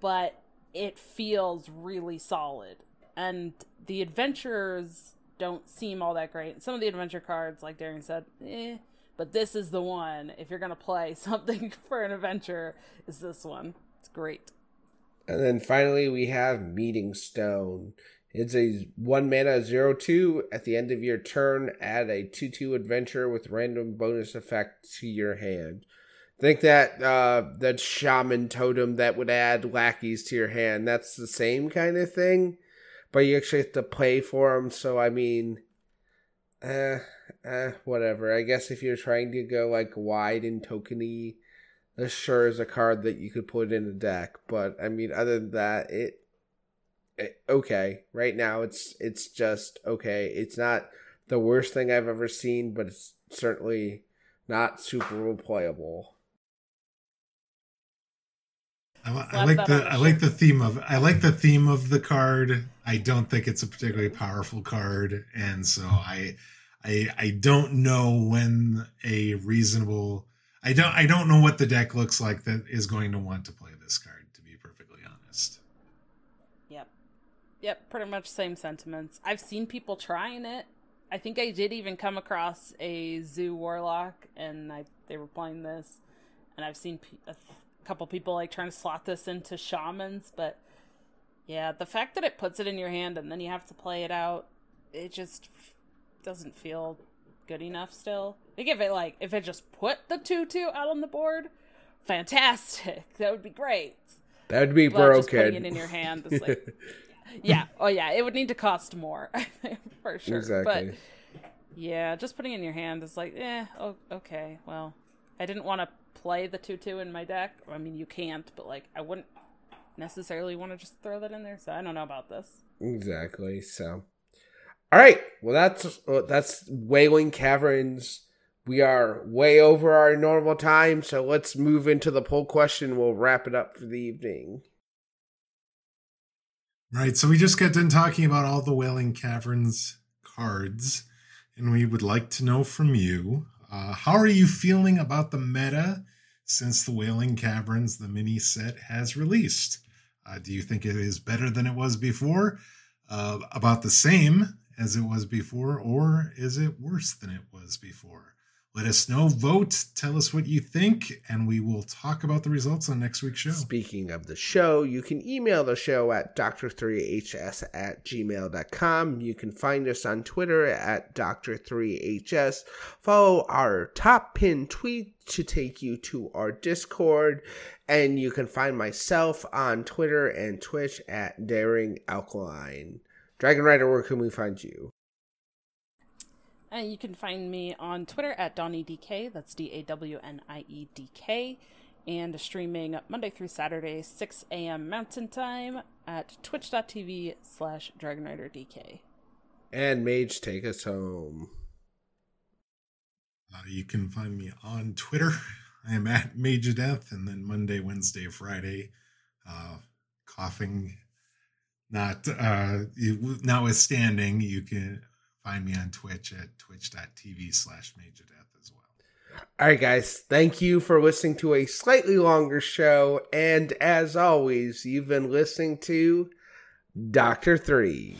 S3: but it feels really solid. And the adventures don't seem all that great. Some of the adventure cards, like Darian said, eh, but this is the one. If you're gonna play something for an adventure, is this one. It's great.
S1: And then finally we have Meeting Stone. It's a one mana zero two. At the end of your turn, add a two two adventure with random bonus effect to your hand. Think that uh, that shaman totem that would add lackeys to your hand. That's the same kind of thing, but you actually have to pay for them. So I mean, uh, uh, whatever. I guess if you're trying to go like wide and tokeny, this sure is a card that you could put in a deck. But I mean, other than that, it Eh, okay. Right now, it's it's just okay. It's not the worst thing I've ever seen, but it's certainly not super playable.
S2: I, I like the I like the theme of I like the theme of the card. I don't think it's a particularly powerful card, and so I I I don't know when a reasonable I don't I don't know what the deck looks like that is going to want to play this card.
S3: Yep, pretty much same sentiments. I've seen people trying it. I think I did even come across a zoo warlock, and I they were playing this, and I've seen a couple people like trying to slot this into shamans, but yeah, the fact that it puts it in your hand and then you have to play it out, it just doesn't feel good enough. Still, like if it like if it just put the two two out on the board, fantastic. That would be great.
S1: That would be but broken. Just
S3: putting it in your hand like yeah. Oh, yeah. It would need to cost more for sure. Exactly. But yeah, just putting in your hand is like, eh. Oh, okay. Well, I didn't want to play the two-two in my deck. I mean, you can't, but like, I wouldn't necessarily want to just throw that in there. So I don't know about this.
S1: Exactly. So, all right. Well, that's uh, that's Wailing Caverns. We are way over our normal time, so let's move into the poll question. We'll wrap it up for the evening.
S2: Right. So we just got done talking about all the Wailing Caverns cards, and we would like to know from you uh, how are you feeling about the meta since the Wailing Caverns, the mini set, has released? Uh, do you think it is better than it was before? Uh, about the same as it was before, or is it worse than it was before? Let us know, vote, tell us what you think, and we will talk about the results on next week's show.
S1: Speaking of the show, you can email the show at dr3hs at gmail.com. You can find us on Twitter at dr3hs. Follow our top pin tweet to take you to our Discord, and you can find myself on Twitter and Twitch at Daring Alkaline. Dragon Rider, where can we find you?
S3: And you can find me on Twitter at DawnieDK. That's D A W N I E D K. And streaming Monday through Saturday, 6 a.m. Mountain Time at twitch.tv slash DragonRiderDK.
S1: And Mage, take us home.
S2: Uh, you can find me on Twitter. I am at Major Death, and then Monday, Wednesday, Friday, uh, coughing. Not uh, notwithstanding, you can find me on Twitch at twitch.tv slash Major Death as well.
S1: All right, guys. Thank you for listening to a slightly longer show. And as always, you've been listening to Doctor Three.